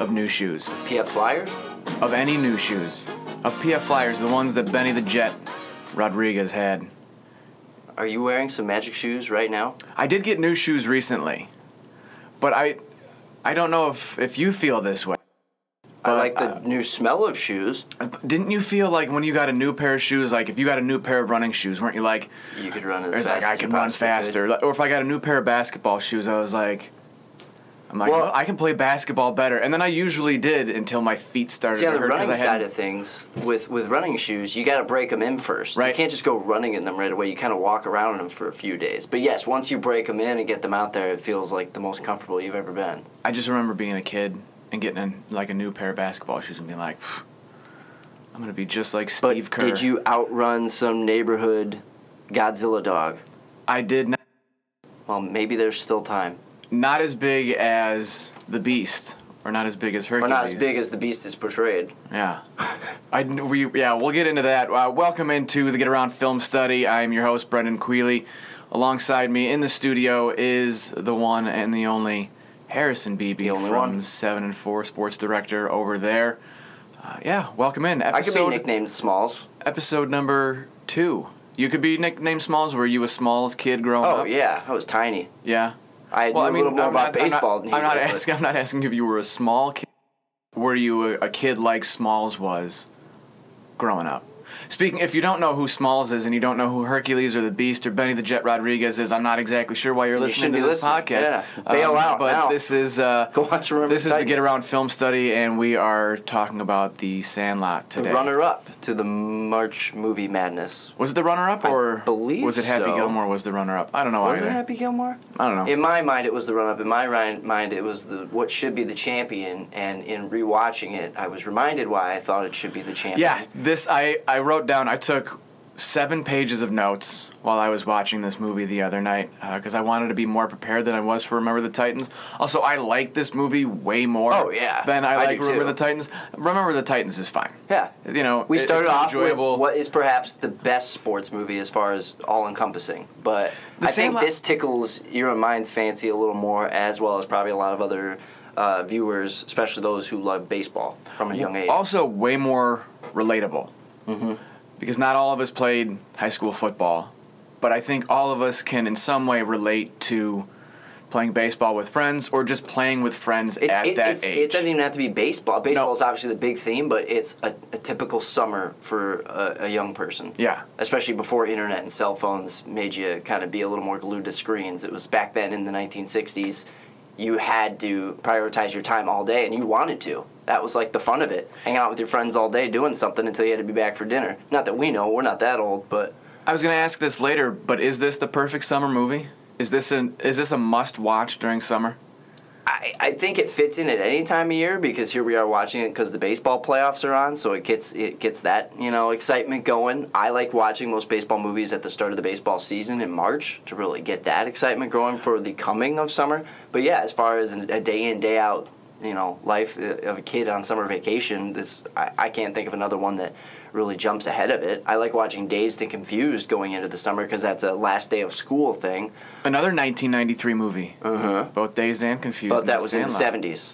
of new shoes. PF Flyers? Of any new shoes. Of PF Flyers, the ones that Benny the Jet Rodriguez had. Are you wearing some magic shoes right now? I did get new shoes recently, but I, I don't know if, if you feel this way. I like the uh, new smell of shoes. Didn't you feel like when you got a new pair of shoes, like if you got a new pair of running shoes, weren't you like, You could run as fast like I as you can run faster. could. Or if I got a new pair of basketball shoes, I was like, I'm like, Well- I can play basketball better. And then I usually did until my feet started See, on the running side of things, with with running shoes, you got to break them in first. Right. You can't just go running in them right away. You kind of walk around in them for a few days. But yes, once you break them in and get them out there, it feels like the most comfortable you've ever been. I just remember being a kid and getting in, like a new pair of basketball shoes and being like, I'm gonna be just like But Steve Kerr. did you outrun some neighborhood Godzilla dog? I did not. Well, maybe there's still time. Not as big as the Beast, or not as big as Or Hercules. not as big as the beast is portrayed. Yeah. I we yeah, we'll get into that. Uh, welcome into the Get Around Film Study. I'm your host Brendan Quealy. Alongside me in the studio is the one and the only Harrison Beeby The only from one. Seven and Four Sports Director over there. Uh, yeah, welcome in. Episode, I could be nicknamed Smalls. episode number two. You could be nicknamed Smalls. Were you a Smalls kid growing Oh up? Oh yeah, I was tiny. Yeah. I knew a little more I'm about not, baseball I'm than not, I'm not did, but- asking. I'm not asking if you were a small kid. Were you a, a kid like Smalls was growing up? Speaking, if you don't know who Smalls is and you don't know who Hercules or the Beast or Benny the Jet Rodriguez is, I'm not exactly sure why you're You listening to this listening. podcast. Um, Yeah. Bail out But now. this is uh, Go watch Remember this the is the Get Around Film Study, and we are talking about the Sandlot The today. runner-up to the March movie madness. was it the runner-up I or believe was it Happy so. Gilmore? Was the runner-up? I don't know Was either. it Happy Gilmore? I don't know. In my mind, it was the runner-up. In my mind, it was the what should be the champion. And in rewatching it, I was reminded why I thought it should be the champion. Yeah, this I I wrote down. I took seven pages of notes while I was watching this movie the other night because I wanted to be more prepared than I was for Remember the Titans. Also, I like this movie way more. Oh, yeah. Than I, I like Remember too. the Titans. Remember the Titans is fine. Yeah. You know, We it- started it's off enjoyable. with what is perhaps the best sports movie as far as all-encompassing. But The I think this tickles your and mine's fancy a little more, as well as probably a lot of other uh, viewers, especially those who love baseball from a young age. Also, way more relatable. Mm-hmm. Because not all of us played high school football, but I think all of us can in some way relate to playing baseball with friends or just playing with friends It's, at it, that age. it doesn't even have to be baseball. Baseball No. is obviously the big theme, but it's a, a typical summer for a, a young person. Yeah. Especially before internet and cell phones made you kind of be a little more glued to screens. It was back then in the 1960s, you had to prioritize your time all day, and you wanted to. That was like the fun of it. Hanging out with your friends all day doing something until you had to be back for dinner. Not that we know, we're not that old, but I was going to ask this later, but is this the perfect summer movie? Is this an is this a must watch during summer? I, I think it fits in at any time of year because here we are watching it because the baseball playoffs are on, so it gets it gets that you know excitement going. I like watching most baseball movies at the start of the baseball season in March to really get that excitement going for the coming of summer. But yeah, as far as a day in day out, you know, life of a kid on summer vacation, this I, I can't think of another one that really jumps ahead of it. I like watching Dazed and Confused going into the summer because that's a last day of school thing. Another 1993 movie. Uh huh. Both Dazed and Confused. But that was in the Sandlot. '70s,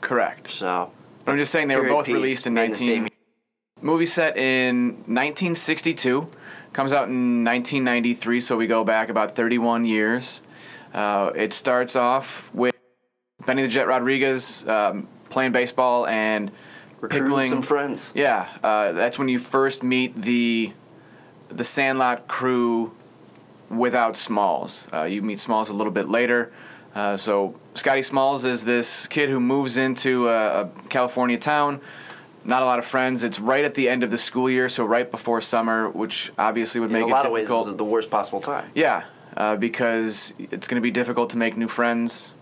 Correct. so. But I'm just saying they were both released in made the 19. same Movie set in 1962, comes out in 1993, so we go back about 31 years. Uh, it starts off with Benny the Jet Rodriguez um, playing baseball and recruiting pickling some friends. Yeah, uh, that's when you first meet the the Sandlot crew without Smalls. Uh, you meet Smalls a little bit later. Uh, so Scotty Smalls is this kid who moves into a, a California town. Not a lot of friends. It's right at the end of the school year, so right before summer, which obviously would In make a it lot of ways, difficult. this is the worst possible time. Yeah, uh, because it's going to be difficult to make new friends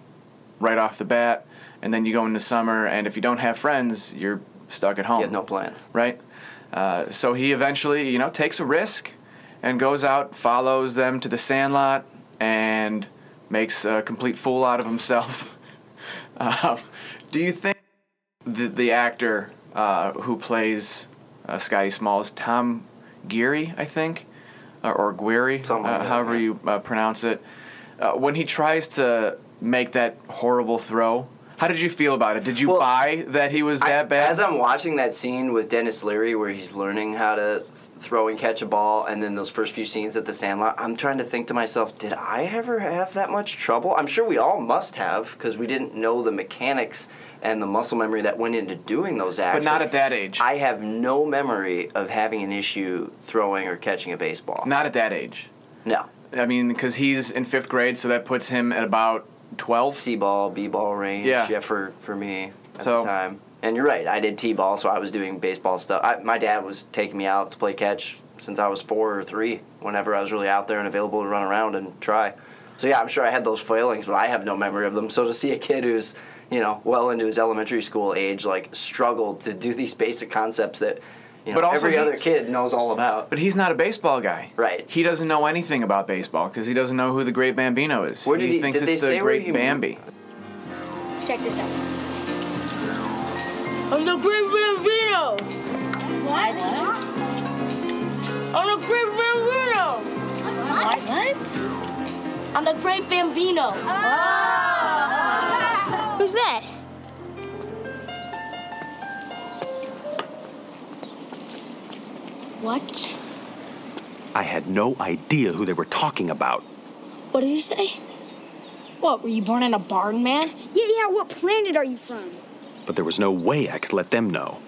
right off the bat, and then you go into summer, and if you don't have friends, you're stuck at home He had no plans. right? Uh, so he eventually, you know, takes a risk and goes out, follows them to the Sandlot, and makes a complete fool out of himself. um, do you think the the actor uh, who plays uh, Scotty Smalls, Tom Guiry, I think, or, or like uh, that, however yeah. you uh, pronounce it. Uh, when he tries to make that horrible throw, how did you feel about it? Did you Well, buy that he was I- that bad? As I'm watching that scene with Denis Leary where he's learning how to throw and catch a ball, and then those first few scenes at the Sandlot, I'm trying to think to myself, did I ever have that much trouble? I'm sure we all must have because we didn't know the mechanics and the muscle memory that went into doing those acts. but not at that age. I have no memory of having an issue throwing or catching a baseball. not at that age. No. I mean, because he's in fifth grade, so that puts him at about 12. C ball, B ball range. Yeah. for, for me at So- the time. And you're right. I did T ball, so I was doing baseball stuff. I, my dad was taking me out to play catch since I was four or three. Whenever I was really out there and available to run around and try. So yeah, I'm sure I had those failings, but I have no memory of them. So to see a kid who's you know well into his elementary school age like struggle to do these basic concepts that you know But also every other kid knows all about. But he's not a baseball guy. Right. He doesn't know anything about baseball because he doesn't know who the Great Bambino is. Where did he- thinks did they it's the say Great he- Bambi. Check this out. I'm the Great Bambino. What? I'm the Great Bambino. What? What? I'm the Great Bambino. Who's that? What? I had no idea who they were talking about. What did you say? What, were you born in a barn, man? Yeah, yeah, what planet are you from? But there was no way I could let them know.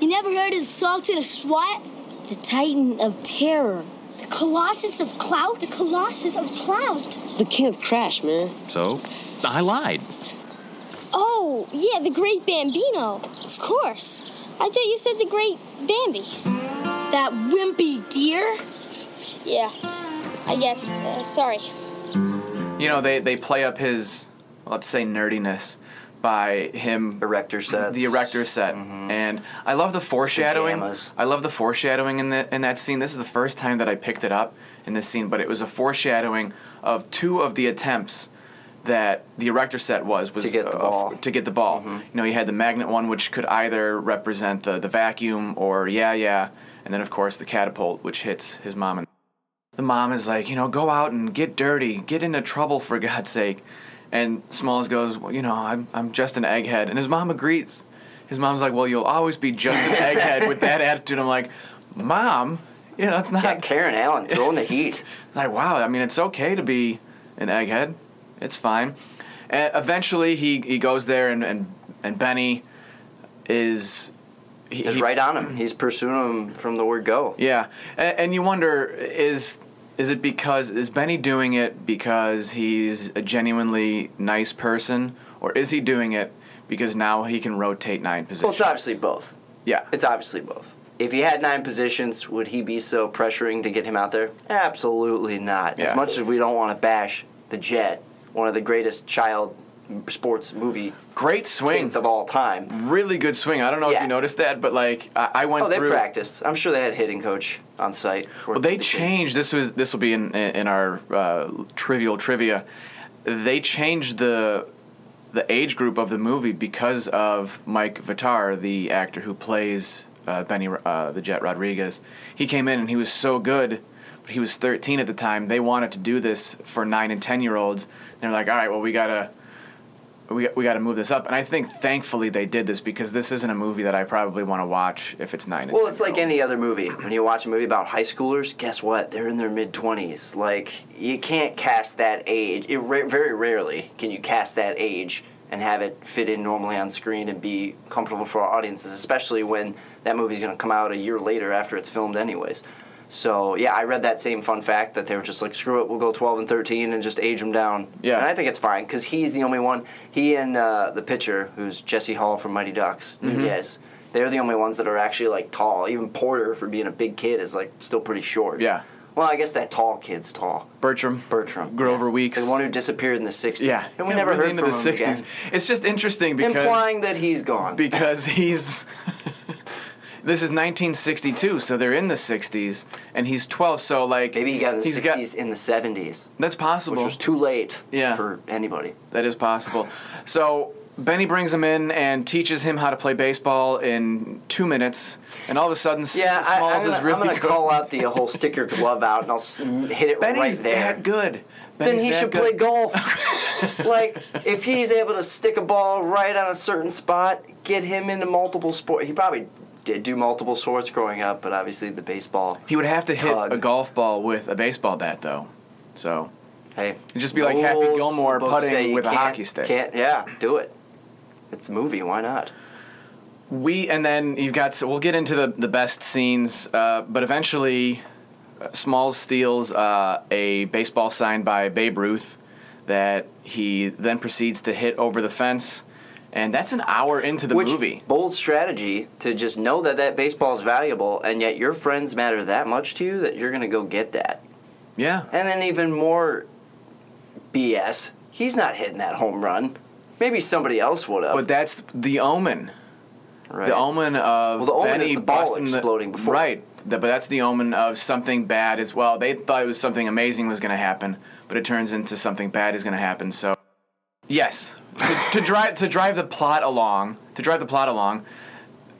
You never heard of the Sultan of Swat? The Titan of Terror. The Colossus of Clout? The Colossus of Clout. The king of crash, man. So I lied. Oh, yeah, the Great Bambino. Of course. I thought you said the Great Bambi. That wimpy deer? Yeah, I guess. Uh, sorry. You know, they, they play up his, let's say, nerdiness by him Erector sets. the erector set, and I love the foreshadowing. pajamas. I love the foreshadowing in the in that scene. This is the first time that I picked it up in this scene, but it was a foreshadowing of two of the attempts that the erector set was was To get the uh, ball. Mm-hmm. to get the ball. You know, you had the magnet one, which could either represent the the vacuum or yeah yeah, and then of course the catapult, which hits his mom. And the mom is like, you know, go out and get dirty, get into trouble for God's sake. And Smalls goes, well, you know, I'm, I'm just an egghead. And his mom agrees. His mom's like, well, you'll always be just an egghead with that attitude. I'm like, mom, you know, it's not. Yeah, Karen Allen throwing the heat. Like, wow, I mean, it's okay to be an egghead. It's fine. And eventually, he, he goes there, and, and, and Benny is. He, He's right on him. He's pursuing him from the word go. Yeah, and, and you wonder is is it because is Benny doing it because he's a genuinely nice person, or is he doing it because now he can rotate nine positions? Well, it's obviously both. yeah. It's obviously both. If he had nine positions, would he be so pressuring to get him out there? Absolutely not. Yeah. As much as we don't want to bash the Jet, one of the greatest child sports movie Great swing, kids of all time. really good swing. I don't know if you noticed that, but like I, I went Oh, they through. practiced. I'm sure they had a hitting coach on site. Well, they changed. This was this will be in in our uh, trivial trivia. They changed the the age group of the movie because of Mike Vitar, the actor who plays uh, Benny uh, the Jet Rodriguez. He came in and he was so good. But he was 13 at the time. They wanted to do this for nine and 10 year olds. They're like, all right, well, we gotta. We, we got to move this up, and I think thankfully they did this because this isn't a movie that I probably want to watch if it's nine. Well, 10 it's like any other movie. When you watch a movie about high schoolers, guess what? They're in their mid 20s. Like, you can't cast that age. It very rarely can you cast that age and have it fit in normally on screen and be comfortable for our audiences, especially when that movie's going to come out a year later after it's filmed, anyways. So, yeah, I read that same fun fact that they were just like, screw it, we'll go 12 and 13 and just age them down. Yeah. And I think it's fine because he's the only one. He and uh, the pitcher, who's Jesse Hall from Mighty Ducks, Mm-hmm. Nunez, they're the only ones that are actually like tall. Even Porter, for being a big kid, is like still pretty short. Yeah. Well, I guess that tall kid's tall. Bertram. Bertram. Grover yes. Weeks. The one who disappeared in the 60s. Yeah, And we Yeah, never really heard from the him again. It's just interesting because Implying that he's gone. because he's this is 1962, so they're in the 60s, and he's 12. So like Maybe he got in the he's 60s in the 70s, that's possible. which was too late Yeah. for anybody. That is possible. So Benny brings him in and teaches him how to play baseball in two minutes, and all of a sudden, Yeah, I, Smalls I'm gonna, is really I'm gonna good. call out the whole stick your glove out, and I'll hit it Benny's right there. that good. then he should good. play golf. like if he's able to stick a ball right on a certain spot, get him into multiple sports. He probably did do multiple sports growing up, but obviously the baseball. He would have to hit a golf ball with a baseball bat, though. So Hey, It'd just be like Happy Gilmore putting with a hockey stick. Can't yeah, do it. It's a movie. Why not? we and then you've got So we'll get into the the best scenes, uh, but eventually, uh, Smalls steals uh, a baseball signed by Babe Ruth that he then proceeds to hit over the fence, and that's an hour into the Which movie. bold strategy to just know that that baseball is valuable, and yet your friends matter that much to you that you're gonna go get that. Yeah, And then even more BS. He's not hitting that home run. Maybe somebody else would have. but that's the omen. right. The omen of Well, the omen Benny is the ball exploding before. Right, The- but that's the omen of something bad as well. They thought it was something amazing was going to happen, but it turns into something bad is going to happen. So, yes, to, to drive to drive the plot along, to drive the plot along,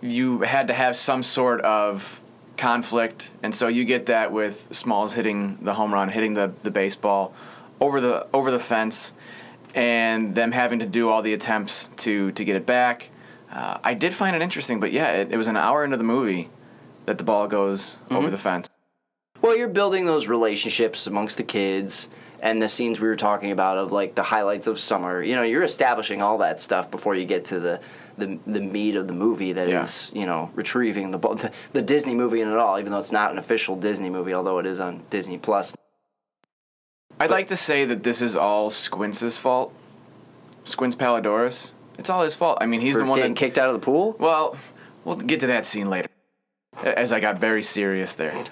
you had to have some sort of conflict, and so you get that with Smalls hitting the home run, hitting the, the baseball over the over the fence, and them having to do all the attempts to to get it back. Uh, I did find it interesting, but yeah, it, it was an hour into the movie that the ball goes over the fence. Well, you're building those relationships amongst the kids and the scenes we were talking about of like the highlights of summer. You know, you're establishing all that stuff before you get to the the, the meat of the movie that is Yeah. you know retrieving the, the the Disney movie in it all, even though it's not an official Disney movie, although it is on Disney Plus. I'd like to say that this is all Squints's fault. Squints Palledorous. It's all his fault. I mean, he's the one getting that kicked out of the pool. Well, we'll get to that scene later. As I got very serious there.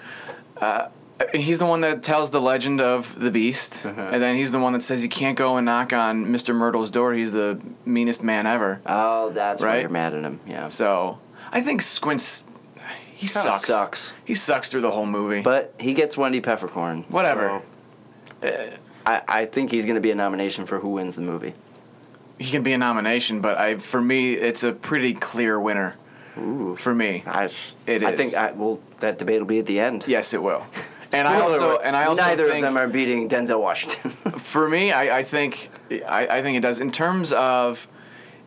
Uh, he's the one that tells the legend of the beast, Uh-huh. and then he's the one that says you can't go and knock on Mr. Mertle's door. He's the meanest man ever. Oh, that's why Right? you're mad at him. Yeah. So I think Squints, he sucks. sucks. He sucks through the whole movie. But he gets Wendy Peppercorn. Whatever. so, I, I think he's going to be a nomination for who wins the movie. he can be a nomination, but I, for me, it's a pretty clear winner. Ooh. For me, I, It I think I, well that debate will be at the end. yes, it will. And I also, and I also neither of them are beating Denzel Washington. For me, I, I think I, I think it does. In terms of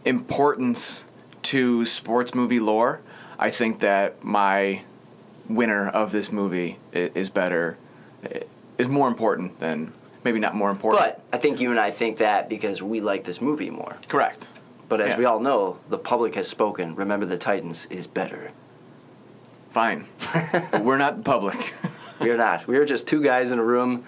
importance to sports movie lore, I think that my winner of this movie is better, is more important than maybe not more important. but I think you and I think that because we like this movie more. correct. But as Yeah. we all know, the public has spoken. Remember, the Titans is better. Fine, we're not the public. We're not. We're just two guys in a room,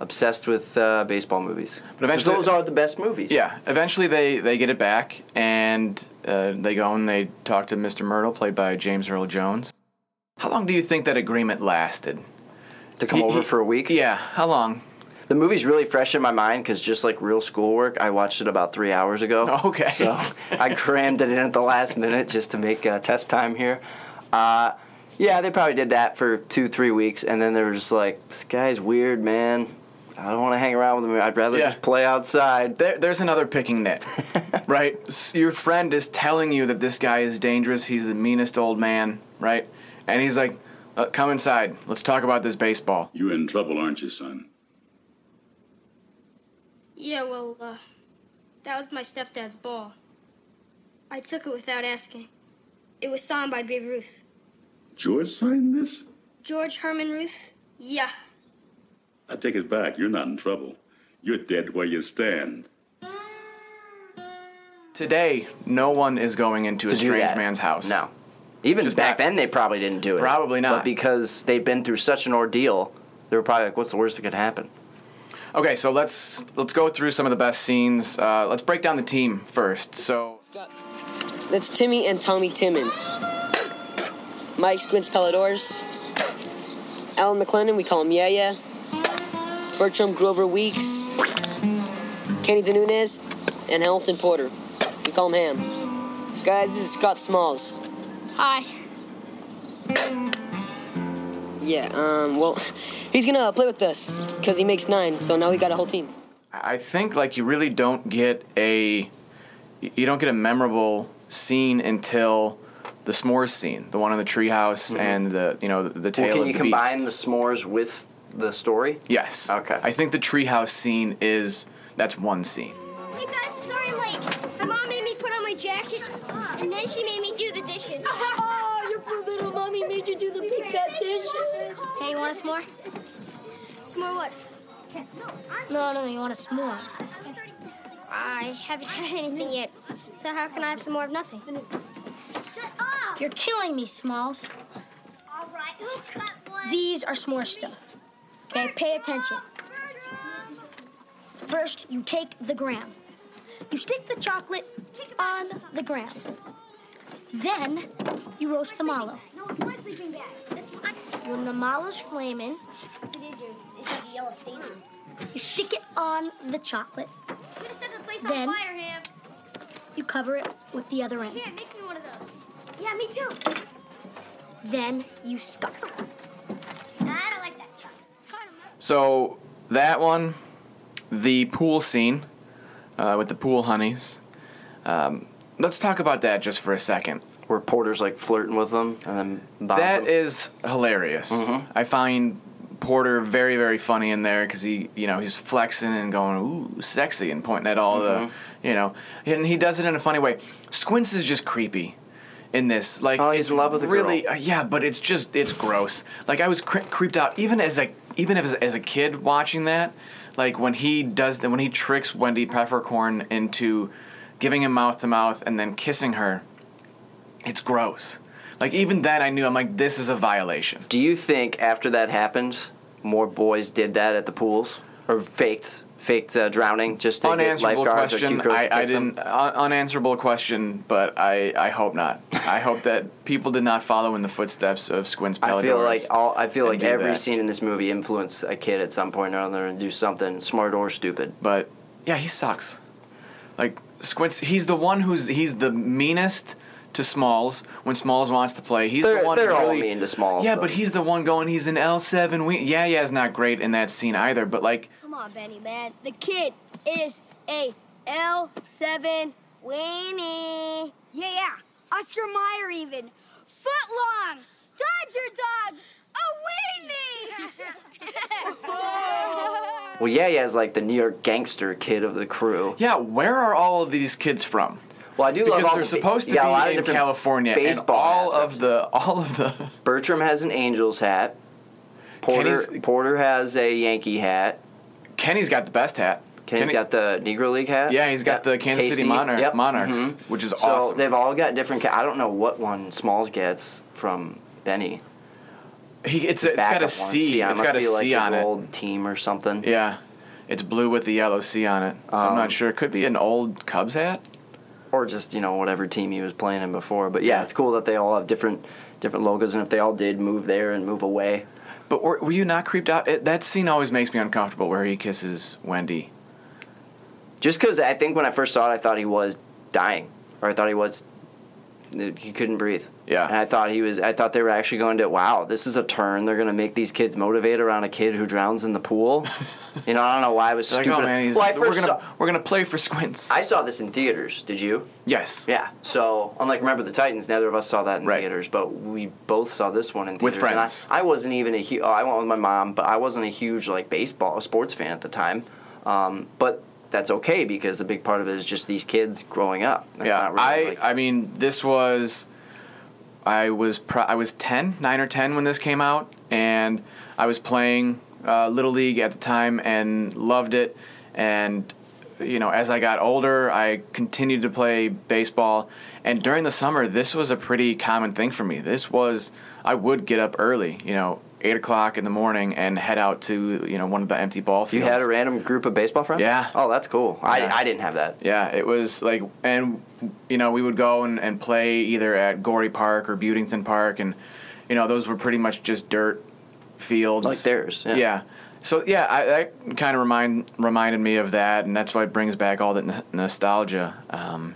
obsessed with uh, baseball movies. But eventually- those are the best movies. yeah. Eventually, they they get it back, and uh, they go and they talk to Mr. Mertle, played by James Earl Jones. How long do you think that agreement lasted? To come He- over he- for a week. Yeah. How long? The movie's really fresh in my mind because just like real schoolwork, I watched it about three hours ago. Okay. So I crammed it in at the last minute just to make uh, test time here. Uh, yeah, they probably did that for two, three weeks, and then they were just like, "This guy's weird, man. I don't want to hang around with him. I'd rather Yeah. just play outside." There, there's another picking nit, right? S- Your friend is telling you that this guy is dangerous. He's the meanest old man, right? And he's like, uh, "Come inside. Let's talk about this baseball." You in trouble, aren't you, son? Yeah, well, uh, that was my stepdad's ball. I took it without asking. It was signed by Babe Ruth. George signed this? George Herman Ruth? Yeah. I take it back. You're not in trouble. You're dead where you stand. Today, no one is going into a to do strange that. man's house. No. Even Just back not- then, they probably didn't do it. Probably not. But because they've been through such an ordeal, they were probably like, "What's the worst that could happen?" Okay, so let's let's go through some of the best scenes. Uh, let's break down the team first. So That's Timmy and Tommy Timmons. Mike Squints Palledorous. Alan McClennan, we call him Yeah Yeah. Bertram Grover Weeks. Kenny DeNunez. And Hamilton Porter. We call him Ham. Guys, this is Scott Smalls. Hi. Yeah, um, well, he's gonna play with us because he makes nine, so now we got a whole team. I think like you really don't get a. you don't get a memorable scene until the s'mores scene, the one in the treehouse and the you know the, the tail Mm-hmm. Well, can of you the combine beast. the s'mores with the story? Yes. Okay. I think the treehouse scene is that's one scene. Hey guys, sorry I'm late. My mom made me put on my jacket, and then she made me do the dishes. Oh, your poor little mommy made you do the big fat dishes. Hey, you want a s'more? S'more what? No, no, you want a s'more. I haven't had anything yet, so how can I have some more of nothing? Shut up! You're killing me, Smalls. All right, who cut one? These are s'more stuff. Okay, pay attention. First, you take the ground. You stick the chocolate on the ground. Then, you roast the mallow. No, it's my sleeping bag. That's mine. When the mallow's flaming, Yes, it is yours. It has a yellow stain you stick it on the chocolate. I'm gonna set the place Then- on fire, Ham. You cover it with the other end. Here, make me one of those. Yeah, me too. Then you scarf. I don't like that chocolate. So that one, the pool scene uh, with the pool honeys. Um, let's talk about that just for a second. Where Porter's like flirting with them and then bombs That them? is hilarious. Mm-hmm. I find Porter very, very funny in there because he, you know, he's flexing and going, ooh, sexy, and pointing at all Mm-hmm. the, you know, and he does it in a funny way. Squints is just creepy in this. Like, Oh, he's in love with the really, girl. uh, yeah, but it's just, it's gross. Like, I was cre- creeped out even as a, even as, as a kid watching that. Like when he does that, when he tricks Wendy Peppercorn into giving him mouth to mouth and then kissing her, it's gross. Like even then, I knew I'm like, this is a violation. Do you think after that happens, more boys did that at the pools or faked faked uh, drowning just to get Unanswerable lifeguards or question. girls I, to I didn't un- unanswerable question, but I, I hope not. I hope that people did not follow in the footsteps of Squints I feel like all I feel like every that. scene in this movie influenced a kid at some point or other and do something smart or stupid. But yeah, he sucks. Like Squints, he's the one who's he's the meanest to Smalls when Smalls wants to play. He's They're- the one they're all really, mean to Smalls, Yeah, but- but he's the one going. He's an L seven. We yeah yeah is not great in that scene either. But like Come on, Benny, man. The kid is a L7 weenie. Yeah, yeah. Oscar Mayer even. Foot long. Dodger dog. A weenie. Well, yeah, yeah, is like the New York gangster kid of the crew. yeah, where are all of these kids from? Well, I do Because love all they're the, supposed to yeah, a lot be of in California, and baseball all of the all of the Bertram has an Angels hat. Porter Kenny's- Porter has a Yankee hat. Kenny's got the best hat. Kenny's Kenny- got the Negro League hat. Yeah, he's got the Kansas City KC, Monarch- yep, Monarchs, mhm. which is awesome. so awesome. they've all got different. Ca- I don't know what one Smalls gets from Benny. He, it's, a, it's got a. C. it It's must got a be like C on it. old team or something. Yeah, it's blue with the yellow C on it. So I'm Um, not sure. It could be an old Cubs hat. or just you know whatever team he was playing in before. But yeah, it's cool that they all have different different logos, and if they all did move there and move away, But were, were you not creeped out? It, that scene always makes me uncomfortable where he kisses Wendy. just because I think when I first saw it, I thought he was dying, or I thought he was he couldn't breathe. Yeah. and I thought he was. I thought they were actually going to. Wow, this is a turn. They're going to make these kids motivate around a kid who drowns in the pool. you know, I don't know why I was They're like, stupid. oh man, well, I we're gonna saw, we're gonna play for Squints. I saw this in theaters. Did you? yes. Yeah. So, unlike Remember the Titans, neither of us saw that in Right. theaters, but we both saw this one in With theaters. and I- friends. I, wasn't even a huge. Oh, I went with my mom, but I wasn't a huge like baseball sports fan at the time. Um, but that's okay because a big part of it is just these kids growing up. That's yeah. not really, I like- I mean this was. I was pro- I was 10, 9 or ten when this came out, and I was playing uh, little league at the time and loved it. And you know, as I got older, I continued to play baseball. And during the summer, this was a pretty common thing for me. This was I would get up early, you know, eight o'clock in the morning, and head out to you know one of the empty ball you had a random group of baseball friends. Yeah. Oh, that's cool. Yeah. I, I didn't have that. Yeah, it was like, and you know, we would go and, and play either at Gorey Park or Butington Park, and you know, those were pretty much just dirt fields, Like theirs, yeah. So yeah, I, that kind of remind reminded me of that, and that's why it brings back all that n- nostalgia. Um,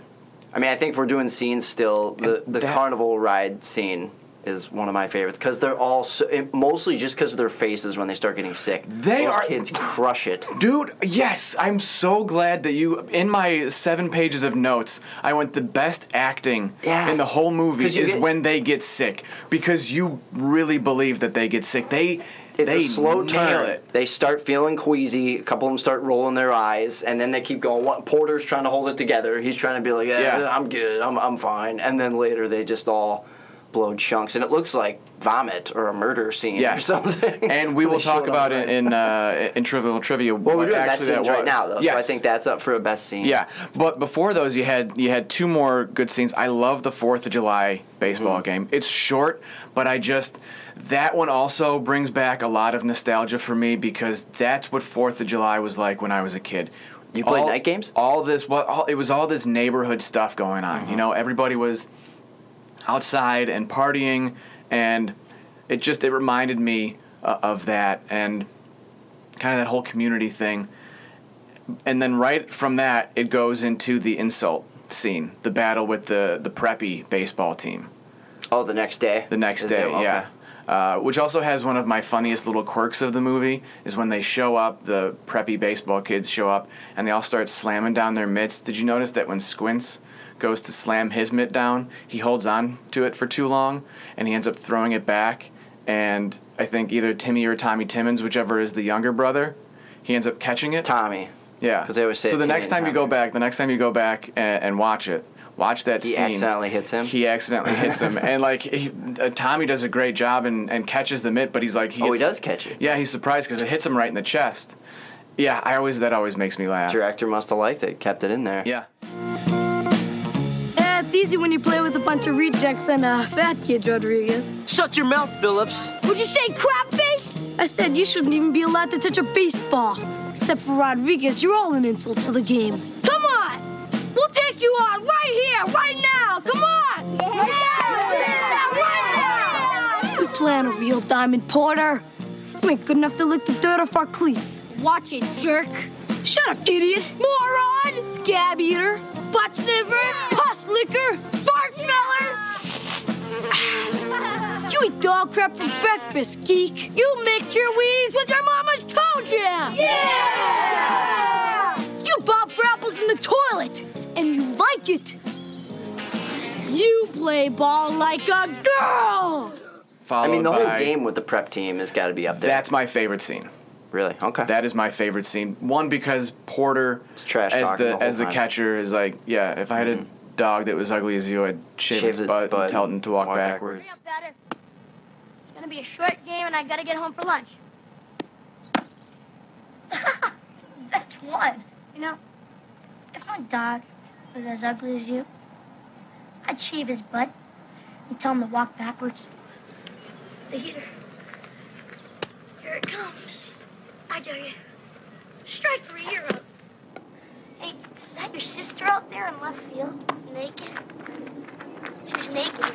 I mean, I think if we're doing scenes still, the the that- carnival ride scene is one of my favorites because they're all so, it- mostly just because of their faces when they start getting sick. They Those are- kids crush it. Dude, yes, I'm so glad that you. In my seven pages of notes, I went the best acting Yeah. in the whole movie is get- when they get sick because you really believe that they get sick. They It's they a slow turn. it. They start feeling queasy. A couple of them start rolling their eyes, and then they keep going. What Porter's trying to hold it together. He's trying to be like, yeah, Yeah. I'm good. I'm I'm fine. And then later they just all blow chunks, and it looks like vomit or a murder scene or Yes, something. and we will talk about it in uh, in trivial trivia. Well, we're doing best scenes right now, though, so I think that's up for a best scene. Yeah, but before those, you had you had two more good scenes. I love the Fourth of July baseball Mm-hmm. game. It's short, but I just that one also brings back a lot of nostalgia for me because that's what Fourth of July was like when I was a kid. You played night games? All this, what? All, it was all this neighborhood stuff going on. Mm-hmm. You know, everybody was outside and partying, and it just it reminded me uh, of that and kind of that whole community thing. And then right from that, it goes into the insult scene, the battle with the the preppy baseball team. Oh, the next day. The next Is day. Okay. yeah. Uh, which also has one of my funniest little quirks of the movie is when they show up, the preppy baseball kids show up, and they all start slamming down their mitts. Did you notice that when Squints goes to slam his mitt down, he holds on to it for too long, and he ends up throwing it back, and I think either Timmy or Tommy Timmons, whichever is the younger brother, he ends up catching it. Tommy. Yeah. Because they always say So the next time you go back, the next time you go back and, and watch it, watch that He scene. He accidentally hits him? He accidentally hits him, and like he, uh, Tommy does a great job and, and catches the mitt, but he's like he Oh, he does catch it. Yeah, he's surprised because it hits him right in the chest. Yeah, I always that always makes me laugh. Director must have liked it, kept it in there. Yeah. Yeah, it's easy when you play with a bunch of rejects and uh, fat kids, Rodriguez. Shut your mouth, Phillips. Would you say crap face? I said you shouldn't even be allowed to touch a baseball. Except for Rodriguez, you're all an insult to the game. Come on! We'll take you on right here, right now! Come on! Right now! Yeah, right now! We plan a real Diamond Porter. You ain't good enough to lick the dirt off our cleats. Watch it, jerk. Shut up, idiot. Moron! Scab eater. Butt sniffer. Pus licker. Fart smeller. You eat dog crap for breakfast, geek. You mix your weeds with your mama's toe jam. Yeah! You bob for apples in the toilet, and you like it. You play ball like a girl. Followed I mean, the whole game with the prep team has got to be up there. That's my favorite scene. really okay. That is my favorite scene. One because Porter, trash as the, the as the time. Mm-hmm. catcher, is like, yeah, if I had a dog that was ugly as you, I'd shave, Shave its, its butt, butt and tell it and to walk, walk backwards. backwards. It's gonna be a short game, and I gotta get home for lunch. That's one. You know, if my dog was as ugly as you, I'd shave his butt and tell him to walk backwards. The heater. Here it comes. I dare you. Strike three, you're up. Hey, is that your sister out there in left field? Naked? She's naked.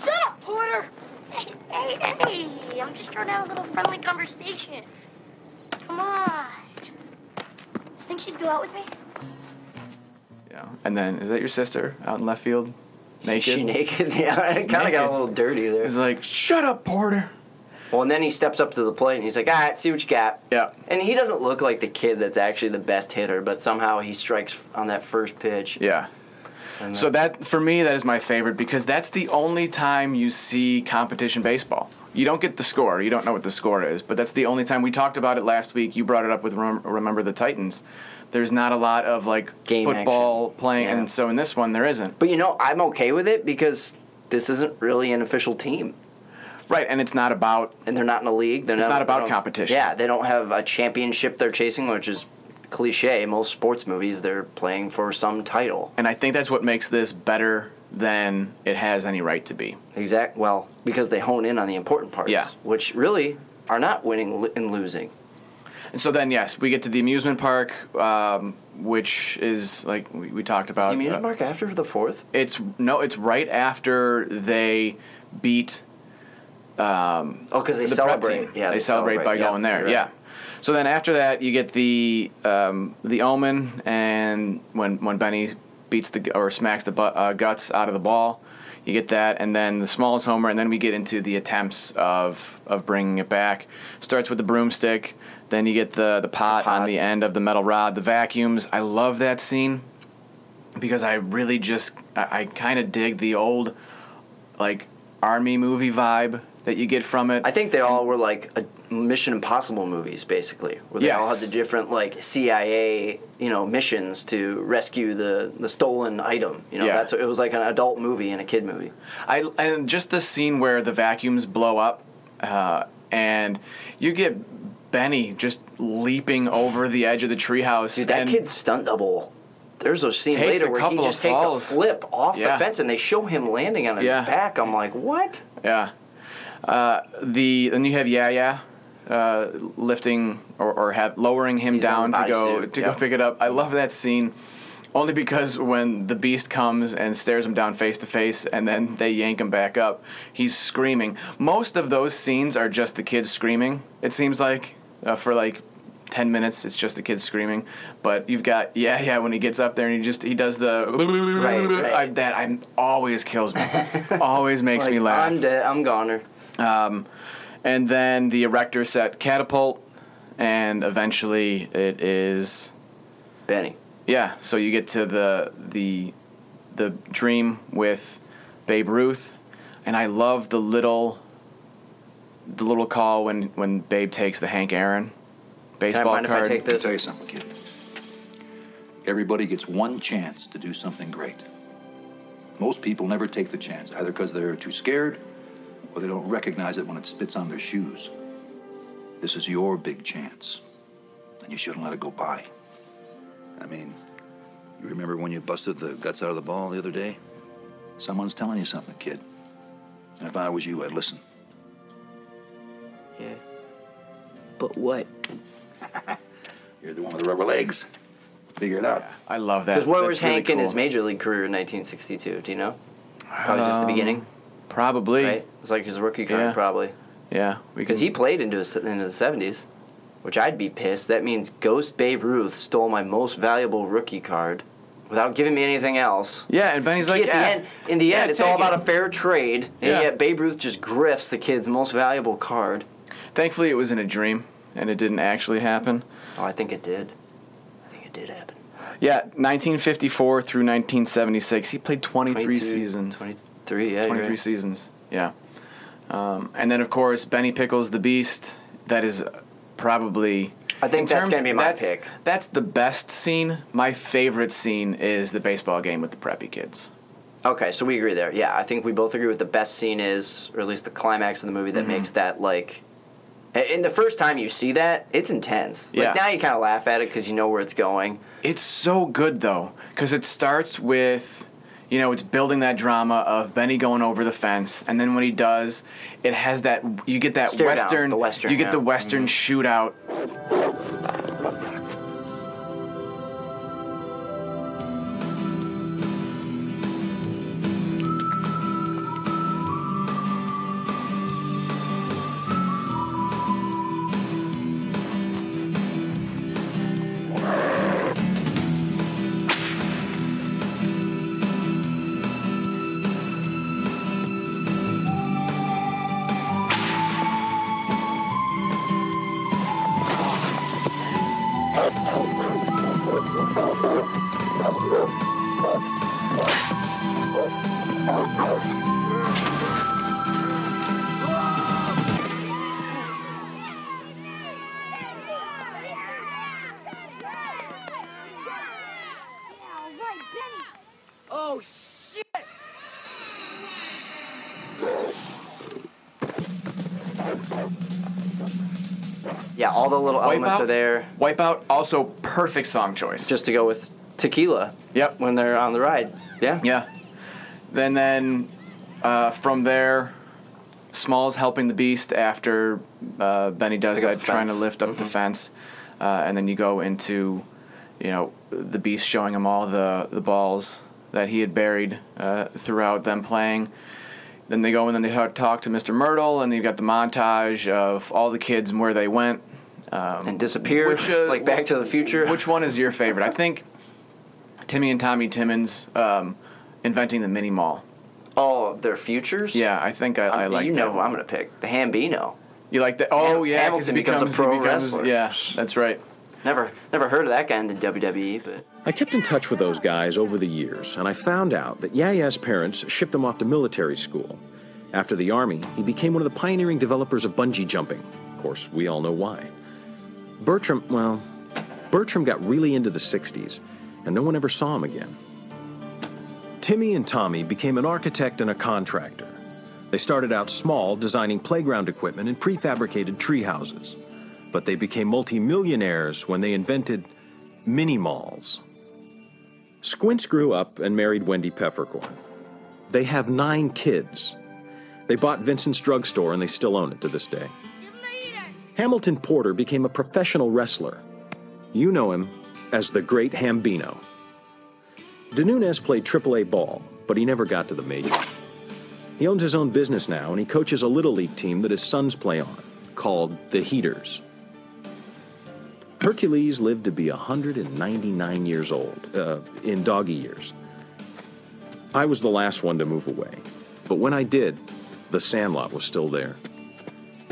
Shut up, Porter! Hey, hey, hey! I'm just trying to have a little friendly conversation. Come on. You Think she'd go out with me? Yeah. And then, is that your sister out in left field? Naked? Is she naked? Yeah, it kind of got a little dirty there. He's like, shut up, Porter. Well, and then he steps up to the plate and he's like, all right, see what you got. Yeah. And he doesn't look like the kid that's actually the best hitter, but somehow he strikes on that first pitch. Yeah. And So that for me that is my favorite because that's the only time you see competition baseball. You don't get the score. You don't know what the score is, but that's the only time we talked about it last week. You brought it up with remember the Titans. There's not a lot of like Game football action. playing, Yeah. and so in this one there isn't. But you know, I'm okay with it because this isn't really an official team. Right, and it's not about And they're not in a league. They're It's not they about competition. Yeah, they don't have a championship they're chasing, which is cliche. Most sports movies, they're playing for some title. and I think that's what makes this better than it has any right to be. Exact. Well, because they hone in on the important parts. Yeah. Which really are not winning and losing. And so then yes, we get to the amusement park, um, which is like we, we talked Is about. the amusement uh, park after the fourth? It's no, it's right after they beat Oh, because they the celebrate. Yeah, they, celebrate, by Yep, going there. right. Yeah. So then after that, you get the um, the omen, and when when Benny beats the or smacks the bu- uh, guts out of the ball, You get that, and then the smallest homer, and then we get into the attempts of of bringing it back. Starts with the broomstick, then you get the the pot, pot. on the end of the metal rod, the vacuums. I love that scene because I really just I, I kind of dig the old like army movie vibe that you get from it. I think they all were like a Mission Impossible movies, basically, where they all had the different like CIA, you know, missions to rescue the the stolen item. You know, Yeah. that's it was like an adult movie and a kid movie. I and just the scene where the vacuums blow up, uh, and you get Benny just leaping over the edge of the treehouse. Dude, that kid's stunt double. There's a scene later a where he just takes a flip off Yeah. the fence, and they show him landing on his Yeah. back. I'm like, what? Yeah. Uh, the then you have Yeah Yeah. Uh, lifting or, or have lowering him He's down to go bodysuit, to yep. go pick it up. I love that scene, only because when the beast comes and stares him down face to face, and then they yank him back up, he's screaming. Most of those scenes are just the kids screaming. It seems like uh, for like 10 minutes it's just the kids screaming but you've got yeah yeah when he gets up there and he just he does the Right, right. I, that I'm always kills me always makes Like, me laugh I'm dead. I'm goner. Um, and then the erector set catapult, and eventually it is Benny. yeah. So you get to the the the dream with Babe Ruth, and I love the little the little call when when Babe takes the Hank Aaron Can I baseball mind if I card. take Let me this? tell you something, kid. Everybody gets one chance to do something great. Most people never take the chance, either because they're too scared or they don't recognize it when it spits on their shoes. This is your big chance, and you shouldn't let it go by. I mean, you remember when you busted the guts out of the ball the other day? Someone's telling you something, kid. And if I was you, I'd listen. Yeah. But what? You're the one with the rubber legs. Figure it out. I love that. Because where That's was really Hank in his major league career in 1962? Do you know? Probably just the Um, beginning, Probably. Right? It's like his rookie card, yeah. probably. Yeah. Because can... he played into his, into the 70s, which I'd be pissed. That means Ghost Babe Ruth stole my most valuable rookie card without giving me anything else. Yeah, and Benny's like, at yeah, the end, in the yeah, end, it's all about it. a fair trade, and yeah. yet Babe Ruth just grifts the kid's most valuable card. Thankfully, it was in a dream, and it didn't actually happen. Oh, I think it did. I think it did happen. Yeah, 1954 through 1976, he played 23 seasons. 20, Three, yeah. 23 right. seasons, yeah. Um, and then, of course, Benny Pickles, the Beast. That is probably. I think that's going to be my that's, pick. That's the best scene. My favorite scene is the baseball game with the preppy kids. Okay, so we agree there. Yeah, I think we both agree what the best scene is, or at least the climax of the movie that mm-hmm. makes that like. In the first time you see that, it's intense. Yeah. Like now you kind of laugh at it because you know where it's going. It's so good though, because it starts with you know, it's building that drama of Benny going over the fence, and then when he does, it has that you get that western, the western, you get the yeah. western mm-hmm. shootout. The little elements Wipeout? are there Wipeout also perfect song choice. just to go with tequila. Yep. When they're on the ride. Yeah. Yeah. Then then uh, from there, Smalls helping the Beast after uh, Benny does Pick that, trying to lift up the fence, uh, and then you go into, you know, the Beast showing him all the the balls that he had buried uh, throughout them playing. Then they go and then they talk to Mr. Mertle, and you've got the montage of all the kids and where they went. Um, And disappear Which, uh, like Back to the Future. which one is your favorite? I think Timmy and Tommy Timmons um, inventing the mini mall. All of their futures. Yeah, I think I, I, I like you that know who one. I'm gonna pick the Hambino. You like that? Oh Ham- yeah, 'cause Hamilton he becomes a pro becomes wrestler. yeah, that's right. Never never heard of that guy in the WWE, but I kept in touch with those guys over the years, and I found out that Yaya's parents shipped him off to military school. After the Army, he became one of the pioneering developers of bungee jumping. Of course, we all know why. Bertram, well, Bertram got really into the 60s, and no one ever saw him again. Timmy and Tommy became an architect and a contractor. They started out small, designing playground equipment and prefabricated tree houses. But they became multimillionaires when they invented mini malls. Squints grew up and married Wendy Peppercorn. They have nine kids. They bought Vincent's drugstore and they still own it to this day. Hamilton Porter became a professional wrestler. You know him as the Great Hambino. De Nunez played AAA ball, but he never got to the majors. He owns his own business now and he coaches a little league team that his sons play on, called the Heaters. Hercules lived to be 199 years old, uh, in doggy years. I was the last one to move away, but when I did, the Sandlot was still there.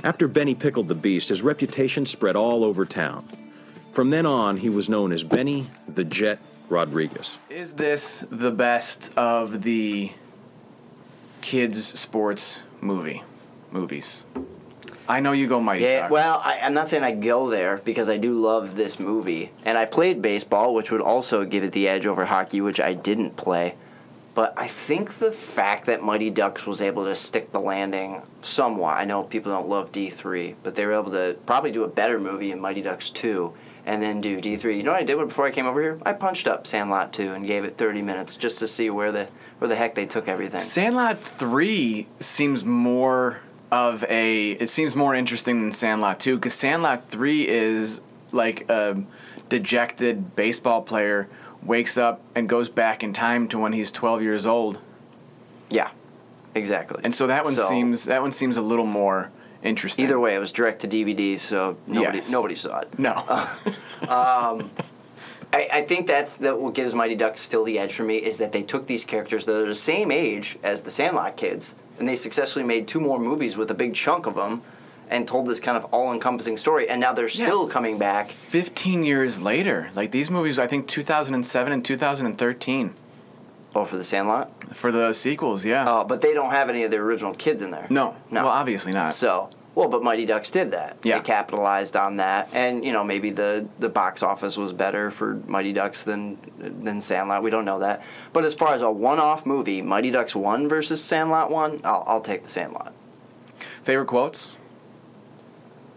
After Benny pickled the beast, his reputation spread all over town. From then on, he was known as Benny the Jet Rodriguez. Is this the best of the kids sports movie movies? I know you go Mighty yeah. Ducks. Well, I, I'm not saying I go there because I do love this movie, and I played baseball, which would also give it the edge over hockey, which I didn't play. But I think the fact that Mighty Ducks was able to stick the landing somewhat. I know people don't love D3, but they were able to probably do a better movie in Mighty Ducks 2 and then do D3. You know what I did before I came over here? I punched up Sandlot 2 and gave it 30 minutes just to see where the where the heck they took everything. Sandlot 3 seems more of a it seems more interesting than Sandlot 2 cuz Sandlot 3 is like a dejected baseball player wakes up and goes back in time to when he's 12 years old. Yeah. Exactly. And so that one So- seems that one seems a little more interesting. Either way, it was direct to DVD, so nobody Yes. nobody saw it. No. um, I, I think that's that what gives Mighty Ducks still the edge for me is that they took these characters that are the same age as the Sandlot kids, and they successfully made two more movies with a big chunk of them, and told this kind of all-encompassing story. And now they're still coming back. 15 years later. Like these movies I think 2007 and 2013. Oh, for the Sandlot? For the sequels, yeah. Oh, but they don't have any of the original kids in there. No. No. Well, obviously not. So, well, but Mighty Ducks did that. Yeah. They capitalized on that, and you know maybe the the box office was better for Mighty Ducks than than Sandlot. We don't know that. But as far as a one-off movie, Mighty Ducks one versus Sandlot one, I'll I'll take the Sandlot. Favorite quotes?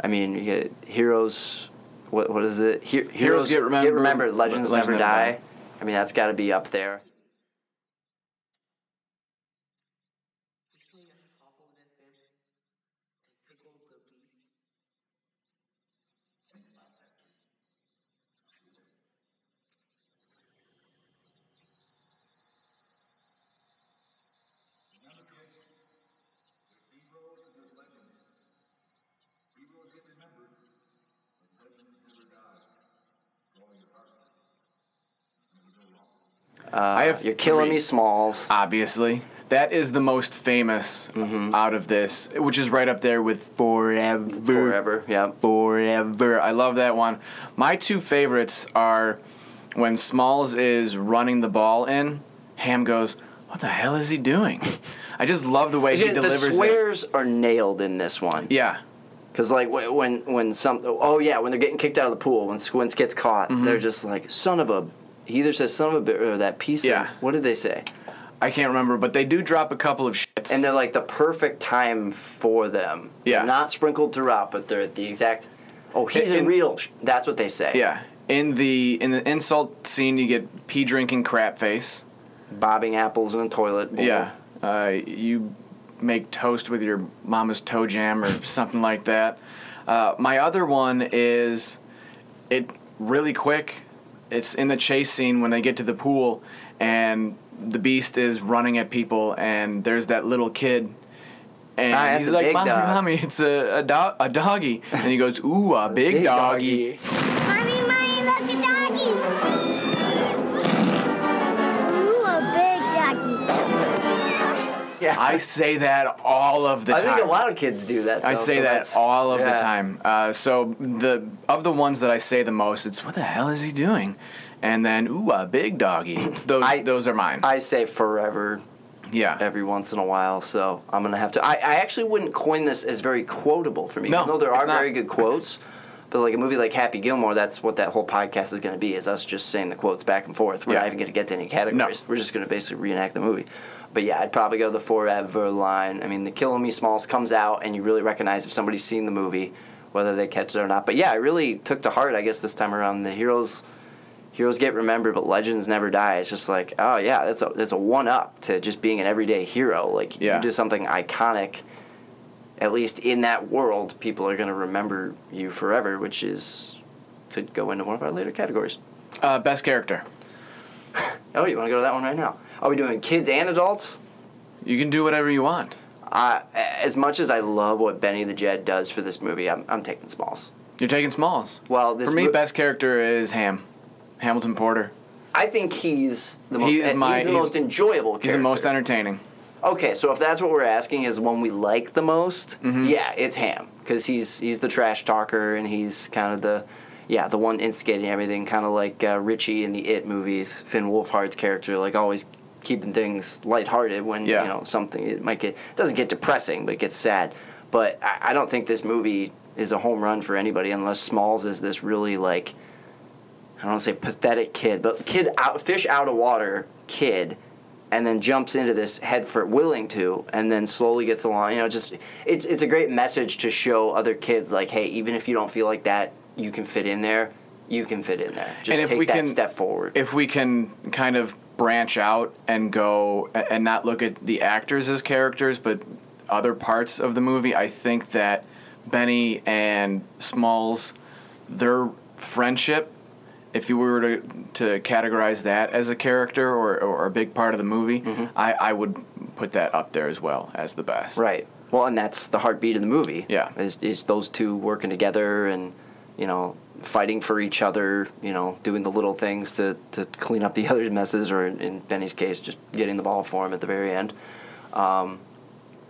I mean, you get heroes. What what is it? He- Heroes get remembered, Legends, legends never never die. die. I mean, that's got to be up there. Uh, I have you're killing me, Smalls. Obviously. That is the most famous Mm-hmm. out of this, which is right up there with Forever. Forever, yeah. Forever. I love that one. My two favorites are when Smalls is running the ball in, Ham goes, What the hell is he doing? I just love the way he the delivers it. swears are nailed in this one. Yeah. Cause like when when some oh yeah when they're getting kicked out of the pool when Squints gets caught Mm-hmm. they're just like son of a he either says son of a or that piece Yeah. of what did they say I can't remember, but they do drop a couple of shits. and they're like the perfect time for them Yeah. They're not sprinkled throughout but they're at the exact oh he's a real sh- that's what they say yeah. In the in the insult scene, you get pee drinking crap face. bobbing apples in a toilet bowl. Yeah. Uh, you make toast with your mama's toe jam or something like that. Uh, my other one is it really quick. It's in the chase scene when they get to the pool and the beast is running at people and there's that little kid and Ah, he's like, "Mommy, dog." mommy, it's a a, a doggy," and he goes, "Ooh, a big, Big doggy. Mommy, Yeah. I say that all of the I time. I think a lot of kids do that. I say so that all of the time. Uh, so the of the ones that I say the most, it's what the hell is he doing? And then ooh, a big doggy. It's those those are mine. I say forever. Yeah. Every once in a while, so I'm gonna have to. I, I actually wouldn't coin this as very quotable for me. No, though there are not. very good quotes. But like a movie like Happy Gilmore, that's what that whole podcast is going to be: is us just saying the quotes back and forth. We're Yeah. not even going to get to any categories. We're just going to basically reenact the movie. But yeah, I'd probably go the forever line. I mean, the Killing Me Smalls comes out, and you really recognize if somebody's seen the movie, whether they catch it or not. But yeah, I really took to heart, I guess, this time around the heroes. Heroes get remembered, but legends never die. It's just like, oh yeah, that's a that's a one up to just being an everyday hero. Like Yeah. you do something iconic, at least in that world, people are gonna remember you forever, which is could go into one of our later categories. Uh, best character. Oh, you want to go to that one right now? Are we doing kids and adults? You can do whatever you want. Uh, as much as I love what Benny the Jet does for this movie, I'm, I'm taking Smalls. You're taking Smalls. Well, this For me, mo- best character is Ham, Hamilton Porter. I think he's the most He is my- he's the he's- most enjoyable character. He's the most entertaining. Okay, so if that's what we're asking is one we like the most, Mm-hmm. yeah, it's Ham because he's he's the trash talker and he's kind of the yeah the one instigating everything, kind of like uh, Richie in the It movies. Finn Wolfhard's character, like always keeping things lighthearted when Yeah. you know something it might get it doesn't get depressing, but it gets sad. But I, I don't think this movie is a home run for anybody unless Smalls is this really like I don't want to say pathetic kid, but kid out fish out of water kid, and then jumps into this head for willing to, and then slowly gets along. You know, just it's it's a great message to show other kids like, hey, even if you don't feel like that, you can fit in there. You can fit in there. Just and if take we that can step forward. if we can kind of branch out and go and not look at the actors as characters, but other parts of the movie, I think that Benny and Smalls, their friendship, if you were to, to categorize that as a character or, or a big part of the movie, Mm-hmm. I, I would put that up there as well as the best. Right. Well, and that's the heartbeat of the movie. Yeah. Is, is those two working together and, you know, fighting for each other, you know, doing the little things to, to clean up the other messes, or in, in Benny's case, just getting the ball for him at the very end. Um,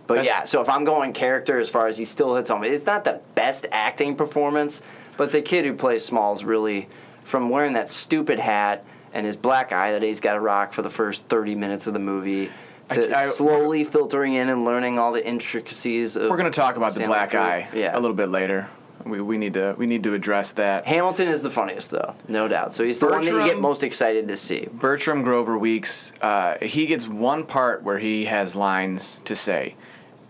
but That's- yeah, so if I'm going character as far as he still hits home, it's not the best acting performance, but the kid who plays Smalls really, from wearing that stupid hat and his black eye that he's got to rock for the first 30 minutes of the movie, to I- I- slowly filtering in and learning all the intricacies of We're going to talk about the black eye yeah. a little bit later. We, we need to we need to address that. Hamilton is the funniest though, no doubt. So he's the one that you get most excited to see. Bertram Grover Weeks, uh, he gets one part where he has lines to say,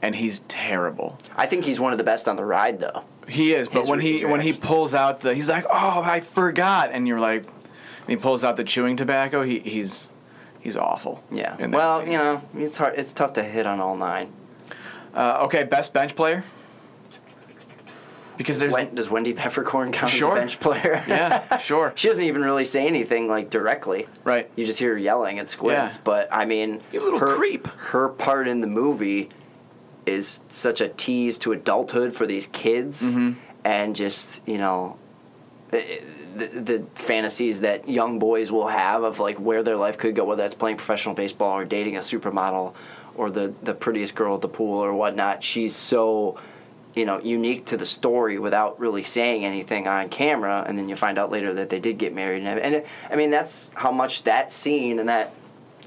and he's terrible. I think he's one of the best on the ride though. He is, but His when he when he pulls out the, he's like, "Oh, I forgot," and you're like, and he pulls out the chewing tobacco. He he's he's awful. Yeah. Well, scene. you know, it's hard. It's tough to hit on all nine. Uh, okay, best bench player. Because there's Wen- does Wendy Peppercorn count Sure. as a bench player? yeah, sure, she doesn't even really say anything like directly. right. You just hear her yelling at Squints. Yeah. But I mean, You little her, creep. Her part in the movie is such a tease to adulthood for these kids, Mm-hmm. and just you know, the, the, the fantasies that young boys will have of like where their life could go, whether that's playing professional baseball or dating a supermodel or the the prettiest girl at the pool or whatnot. She's so you know, unique to the story without really saying anything on camera, and then you find out later that they did get married. And, and it, I mean, that's how much that scene and that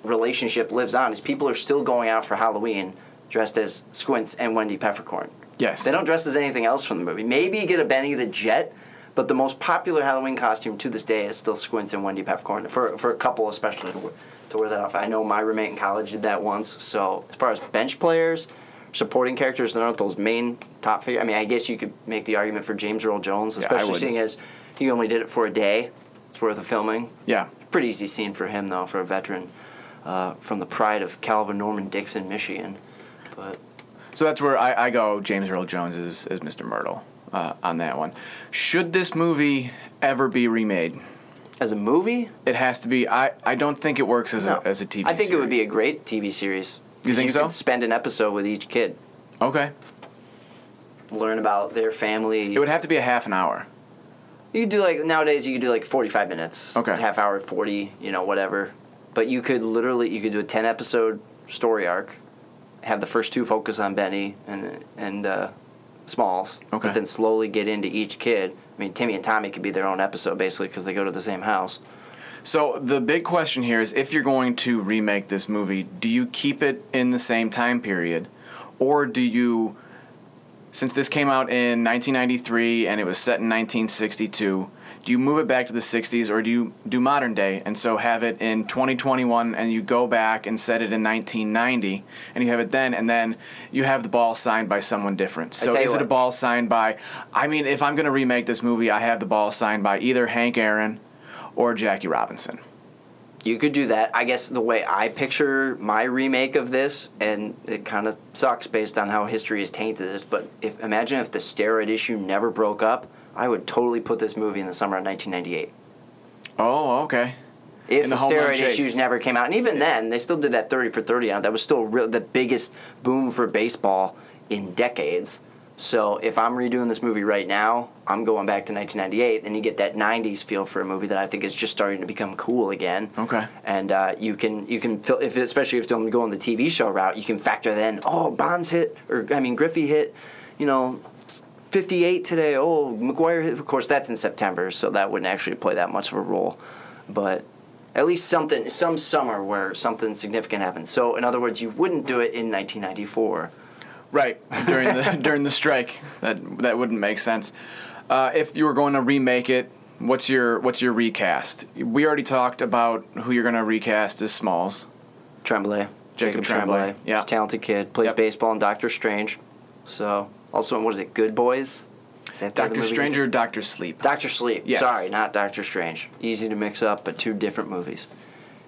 relationship lives on. Is people are still going out for Halloween dressed as Squints and Wendy Peppercorn. Yes. They don't dress as anything else from the movie. Maybe you get a Benny the Jet, but the most popular Halloween costume to this day is still Squints and Wendy Peppercorn. For for a couple especially to to wear that off. I know my roommate in college did that once. So as far as bench players, supporting characters, they're not those main top figure. I mean, I guess you could make the argument for James Earl Jones, especially would. seeing as he only did it for a day. It's worth of filming. Yeah. Pretty easy scene for him though, for a veteran uh, from the pride of Calvin Norman Dixon, Michigan. But So that's where I, I go. James Earl Jones is, is Mr. Mertle uh, on that one. Should this movie ever be remade? as a movie, It has to be. I, I don't think it works as No. a as a TV. I think it would be a great TV series. You think you so? Spend an episode with each kid, okay. learn about their family. It would have to be a half an hour. you could do like nowadays. You could do like forty-five minutes. Okay. Half hour, forty. You know, whatever. But you could literally you could do a ten episode story arc, have the first two focus on Benny and and uh, Smalls, Okay. but then slowly get into each kid. I mean, Timmy and Tommy could be their own episode basically because they go to the same house. So the big question here is if you're going to remake this movie, do you keep it in the same time period or do you since this came out in 1993 and it was set in 1962, do you move it back to the 60s or do you do modern day and so have it in 2021 and you go back and set it in 1990 and you have it then and then you have the ball signed by someone different. So is it a ball signed by I mean if I'm going to remake this movie, I have the ball signed by either Hank Aaron or Jackie Robinson. You could do that. I guess the way I picture my remake of this, and it kind of sucks based on how history has tainted this. But if imagine if the steroid issue never broke up, I would totally put this movie in the summer of 1998. Oh, okay. If the, the steroid issues never came out, and even then, they still did that 30 for 30 on it. That was still real, the biggest boom for baseball in decades. So if I'm redoing this movie right now, I'm going back to 1998. Then you get that 90s feel for a movie that I think is just starting to become cool again. Okay. And uh, you can you can feel if especially if you're going the TV show route, you can factor then. Oh, Bonds hit, or I mean Griffey hit. You know, 58 today. Oh, McGuire hit. Of course, that's in September, so that wouldn't actually play that much of a role. But at least something, some summer where something significant happens. So, in other words, you wouldn't do it in 1994. Right during the during the strike. That that wouldn't make sense. Uh, if you were going to remake it, what's your what's your recast? We already talked about who you're going to recast as Smalls. Tremblay, Jacob Tremblay, yeah. Talented kid. Plays Yep. baseball in Doctor Strange. So, also in what is it? Good Boys. Is that Doctor Strange or Doctor Sleep. Doctor Sleep. Yes. Sorry, not Doctor Strange. Easy to mix up, but two different movies.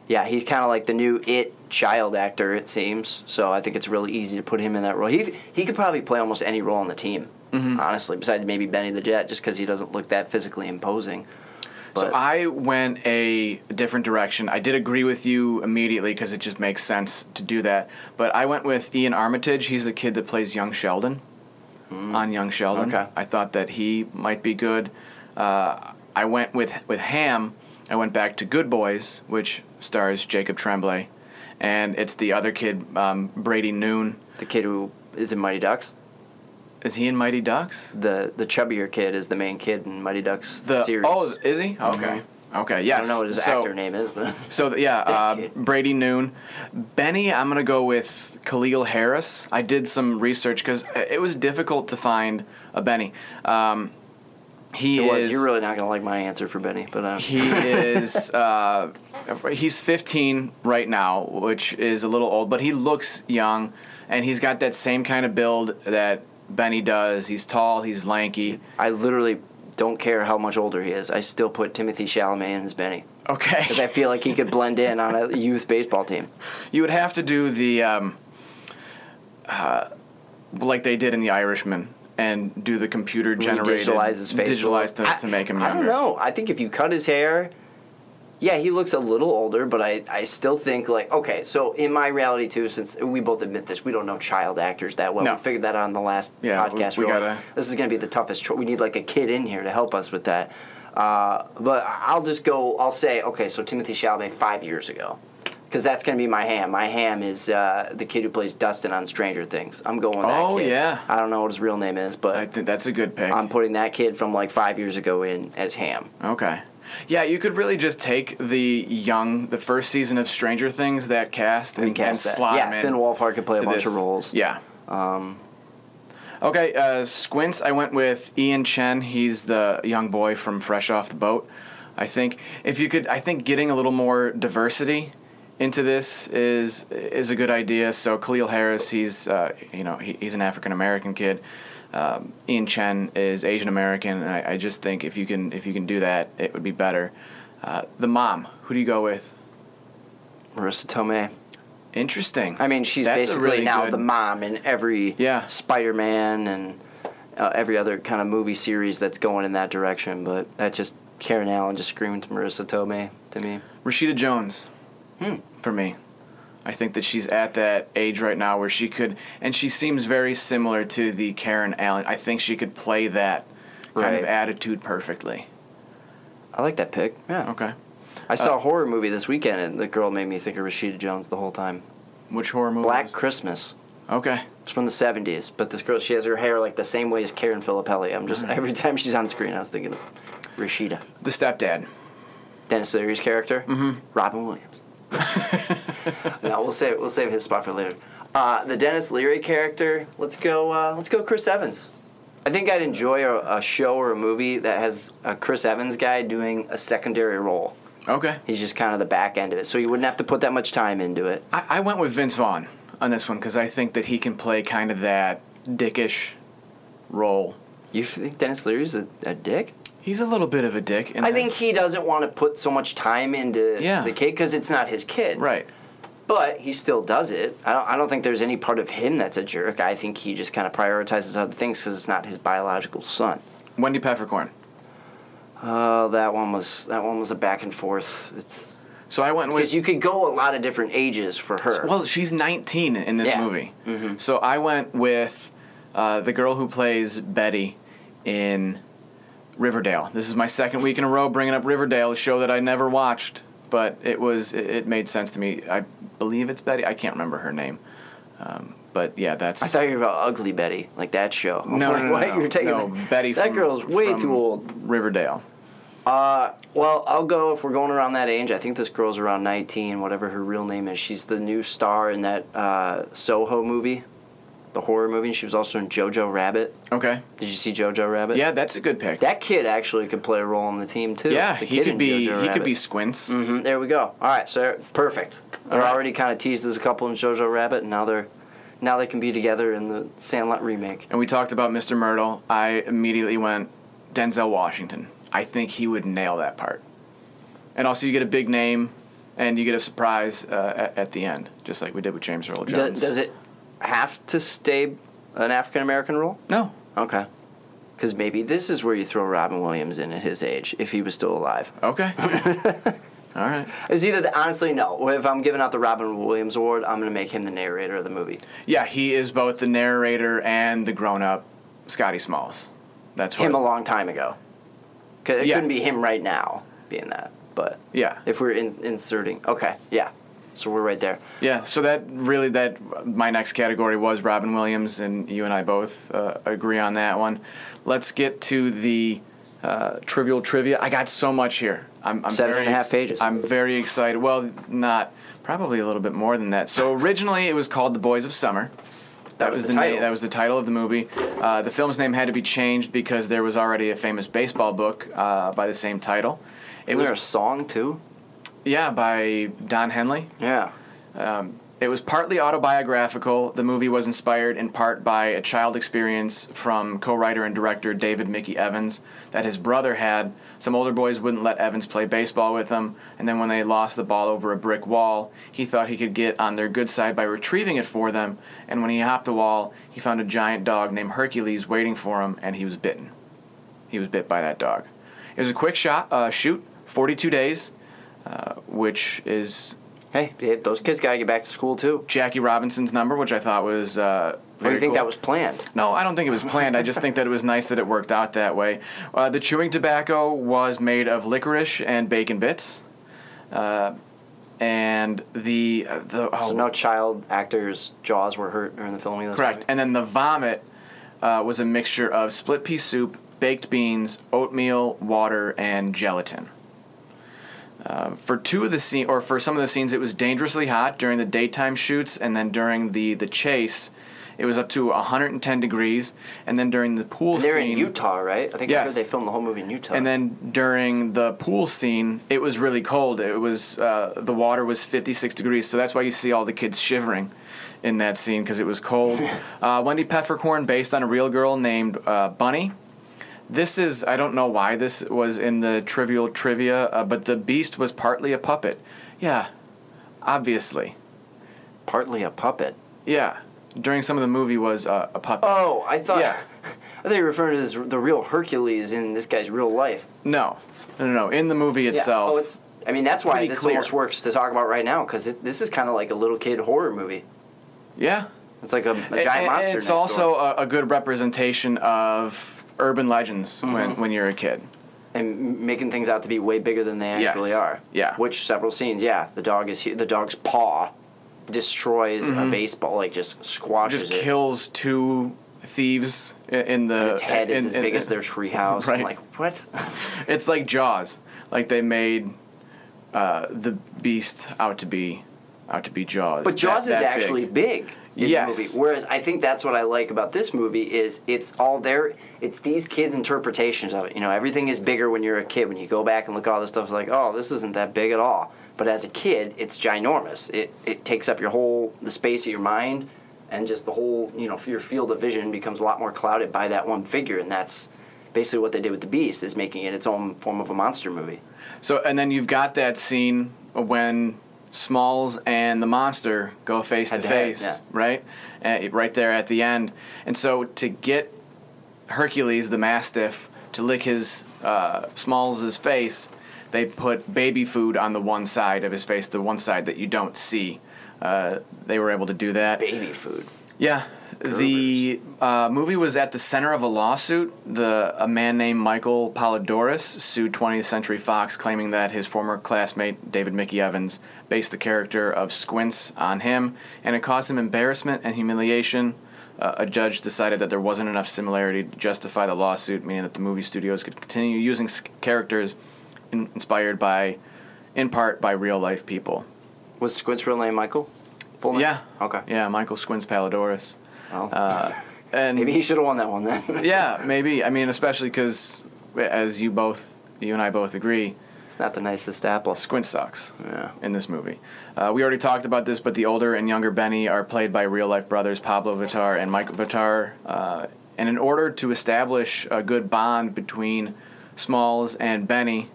Yeah, he's kind of like the new It child actor, it seems. So I think it's really easy to put him in that role. He he could probably play almost any role on the team, Mm-hmm. honestly. Besides maybe Benny the Jet, just because he doesn't look that physically imposing. So I went a different direction. I did agree with you immediately because it just makes sense to do that. But I went with Iain Armitage. He's the kid that plays Young Sheldon on Young Sheldon. Okay. I thought that he might be good. Uh, I went with with Ham. I went back to Good Boys, which stars Jacob Tremblay, and it's the other kid, um, Brady Noon. the kid who is in Mighty Ducks, Is he in Mighty Ducks? the the chubbier kid is the main kid in Mighty Ducks The series. oh, is he? Okay. Okay. Yes. I don't know what his So- actor name is, but So yeah, uh. Brady Noon, Benny. I'm gonna go with Khalil Harris. I did some research because it was difficult to find a Benny. Um, he it was. is. You're really not gonna like my answer for Benny, but uh, he is. Uh, he's 15 right now, which is a little old, but he looks young, and he's got that same kind of build that Benny does. He's tall. He's lanky. I literally don't care how much older he is. I still put Timothée Chalamet in as Benny. Okay. because I feel like he could blend in on a youth baseball team. You would have to do the um, uh, like they did in The Irishman and do the computer generated Visualize his face. visualize to, I- to make him I don't know. I think if you cut his hair, yeah, he looks a little older, but I, I still think like okay. So in my reality too, since we both admit this, we don't know child actors that well. No. We figured that out on the last Yeah, podcast. we We're gotta- This is gonna be the toughest. We need like a kid in here to help us with that. Uh, but I'll just go. I'll say okay. So Timothée Chalamet five years ago. Because that's gonna be my ham. My ham is uh, the kid who plays Dustin on Stranger Things. I'm going with that Oh, kid. yeah. I don't know what his real name is, but I think that's a good pick. I'm putting that kid from like five years ago in as Ham. okay. Yeah, you could really just take the young, the first season of Stranger Things, that cast, and, and that. slot Yeah, him in. Finn Wolfhard could play a bunch this. of roles. Yeah. Um, Okay, uh, Squints, I went with Ian Chen. He's the young boy from Fresh Off the Boat. I think if you could, I think getting a little more diversity into this is is a good idea. So Khalil Harris, he's uh, you know he, he's an African American kid. Um, Ian Chen is Asian American, and I, I just think if you can if you can do that, it would be better. Uh, the mom, who do you go with? Marisa Tomei. Interesting. I mean, she's That's basically really now good- the mom in every Yeah. Spider-Man and uh, every other kind of movie series that's going in that direction. But that just Karen Allen just screamed Marisa Tomei to me. Rashida Jones, Hmm. for me. I think that she's at that age right now where she could, and she seems very similar to the Karen Allen. I think she could play that kind of attitude perfectly. I like that pick. Yeah. Okay. I saw Uh, a horror movie this weekend, and the girl made me think of Rashida Jones the whole time. Which horror movie? Black Christmas. Okay. It's from the 70s, but this girl, she has her hair like the same way as Karen Filippelli. I'm just, every time she's on screen, I was thinking of Rashida. The stepdad. Denis Leary's character, Mhm. Robin Williams. no, we'll save we'll save his spot for later. Uh, the Denis Leary character. Let's go. Uh, let's go, Chris Evans. I think I'd enjoy a, a show or a movie that has a Chris Evans guy doing a secondary role. Okay. He's just kind of the back end of it, so you wouldn't have to put that much time into it. I, I went with Vince Vaughn on this one because I think that he can play kind of that dickish role. You think Denis Leary's a, a dick? He's a little bit of a dick. in I think he doesn't want to put so much time into Yeah. the kid because it's not his kid. Right. But he still does it. I don't, I don't think there's any part of him that's a jerk. I think he just kind of prioritizes other things because it's not his biological son. Wendy Peppercorn. Oh, that one was that one was a back and forth. It's So I went with. because you could go a lot of different ages for her. Well, she's 19 in this Yeah. movie. Mhm. So I went with uh, the girl who plays Betty in Riverdale. This is my second week in a row bringing up Riverdale, a show that I never watched, but it was it, it made sense to me. I believe it's Betty. I can't remember her name, um, but yeah, that's. I thought you were about Ugly Betty, like that show. I'm no, like, no, no, no, You're taking no, that, Betty. That from- girl's way too old. Riverdale. Uh, well, I'll go if we're going around that age. I think this girl's around 19, whatever her real name is. She's the new star in that uh, Soho movie, the horror movie. She was also in Jojo Rabbit. Okay. Did you see Jojo Rabbit? Yeah, that's a good pick. That kid actually could play a role on the team too. Yeah, The he could be Jojo he could be Squints. hmm There we go. All right, so perfect. They're right. already kind of teased as a couple in Jojo Rabbit, and now they're now they can be together in the Sandlot remake. And we talked about Mr. Mertle. I immediately went Denzel Washington. I think he would nail that part. And also, you get a big name, and you get a surprise uh, at, at the end, just like we did with James Earl Jones. does it have to stay an African American role? No. Okay. Because maybe this is where you throw Robin Williams in at his age, if he was still alive. Okay. All right. It's either the, honestly no. If I'm giving out the Robin Williams award, I'm gonna make him the narrator of the movie. Yeah, he is both the narrator and the grown-up Scotty Smalls. That's what. Him a long time ago. Cause it Yes. couldn't be him right now being that. But Yeah. if we're in, inserting, okay, yeah. So we're right there. Yeah, so that really that my next category was Robin Williams, and you and I both uh, agree on that one. Let's get to the uh, trivial trivia. I got so much here. I'm, I'm Seven very and a half ex- pages. I'm very excited. Well, not probably a little bit more than that. So originally it was called The Boys of Summer. That, was was, the the, title. name. That was the title of the movie. Uh, the film's name had to be changed because there was already a famous baseball book uh, by the same title. It Isn't was there a song too? Yeah by Don Henley. Yeah. Um, it was partly autobiographical. The movie was inspired in part by a child experience from co writer and director David Mickey Evans that his brother had. Some older boys wouldn't let Evans play baseball with them, and then when they lost the ball over a brick wall, he thought he could get on their good side by retrieving it for them. And when he hopped the wall, he found a giant dog named Hercules waiting for him, and he was bitten. He was bit by that dog. It was a quick shot, uh, shoot, 42 days, uh, which is Hey, those kids got to get back to school too. Jackie Robinson's number, which I thought was. Uh, Or do you think cool. that was planned? No, I don't think it was planned. I just think that it was nice that it worked out that way. Uh, the chewing tobacco was made of licorice and bacon bits, uh, and the uh, the oh, So no child actors' jaws were hurt during the filming of this correct. movie? And then the vomit uh, was a mixture of split pea soup, baked beans, oatmeal, water, and gelatin. Uh, for two of the scene, or for some of the scenes, it was dangerously hot during the daytime shoots, and then during the the chase, it was up to 110 degrees, and then during the pool And they're scene, in Utah, right? I think I heard Yes. they filmed the whole movie in Utah. and then during the pool scene, it was really cold. It was uh, the water was 56 degrees, so that's why you see all the kids shivering in that scene because it was cold. uh, Wendy Peppercorn, based on a real girl named uh, Bunny. This is I don't know why this was in the trivial trivia, uh, but the Beast was partly a puppet. Yeah, obviously. partly a puppet. Yeah, during some of the movie was uh, a puppet. Oh, I thought. Yeah. I thought you were referring to this, the real Hercules in this guy's real life. No, no, no, no. In the movie itself. Yeah. Oh, it's. I mean, that's why this clear. almost works to talk about right now because this is kind of like a little kid horror movie. yeah. It's like a, a And- giant and monster. It's next also a, a good representation of urban legends when, Mm-hmm. when you're a kid. and making things out to be way bigger than they Yes. actually are. Yeah. Which several scenes, yeah, the dog is hu- the dog's paw destroys a Mhm. baseball, like just squashes Just it. kills two thieves in the. And its head is as in- big in- as their treehouse. Right. I'm like, what? it's like Jaws. Like they made uh, the beast out to be out to be Jaws. But Jaws That- is that actually big. In the Yes. movie. Whereas I think that's what I like about this movie is it's all there. It's these kids' interpretations of it. You know, everything is bigger when you're a kid. When you go back and look at all this stuff, it's like, oh, this isn't that big at all. But as a kid, it's ginormous. It it takes up your whole the space of your mind, and just the whole you know your field of vision becomes a lot more clouded by that one figure, and that's basically what they did with the Beast is making it its own form of a monster movie. So and then you've got that scene when Smalls and the monster go face to face, right? Uh, right there at the end. And so to get Hercules the Mastiff to lick his uh, Smalls' face, they put baby food on the one side of his face, the one side that you don't see. Uh, they were able to do that. Baby food. Yeah. The uh, movie was at the center of a lawsuit. The a man named Michael Polydoros sued 20th Century Fox, claiming that his former classmate David Mickey Evans based the character of Squints on him, and it caused him embarrassment and humiliation. Uh, a judge decided that there wasn't enough similarity to justify the lawsuit, meaning that the movie studios could continue using characters in, inspired by, in part, by real life people. Was Squint's real name Michael? Full name? Yeah. Okay. Yeah, Michael Squints Palledorous. Uh, and maybe he should have won that one then. yeah, maybe. I mean, especially because, as you both, you and I both agree, it's not the nicest apple. Squint sucks. Yeah. In this movie, uh, we already talked about this, but the older and younger Benny are played by real life brothers Pablo Vitar and Mike Vitar. Uh, and in order to establish a good bond between Smalls and Benny,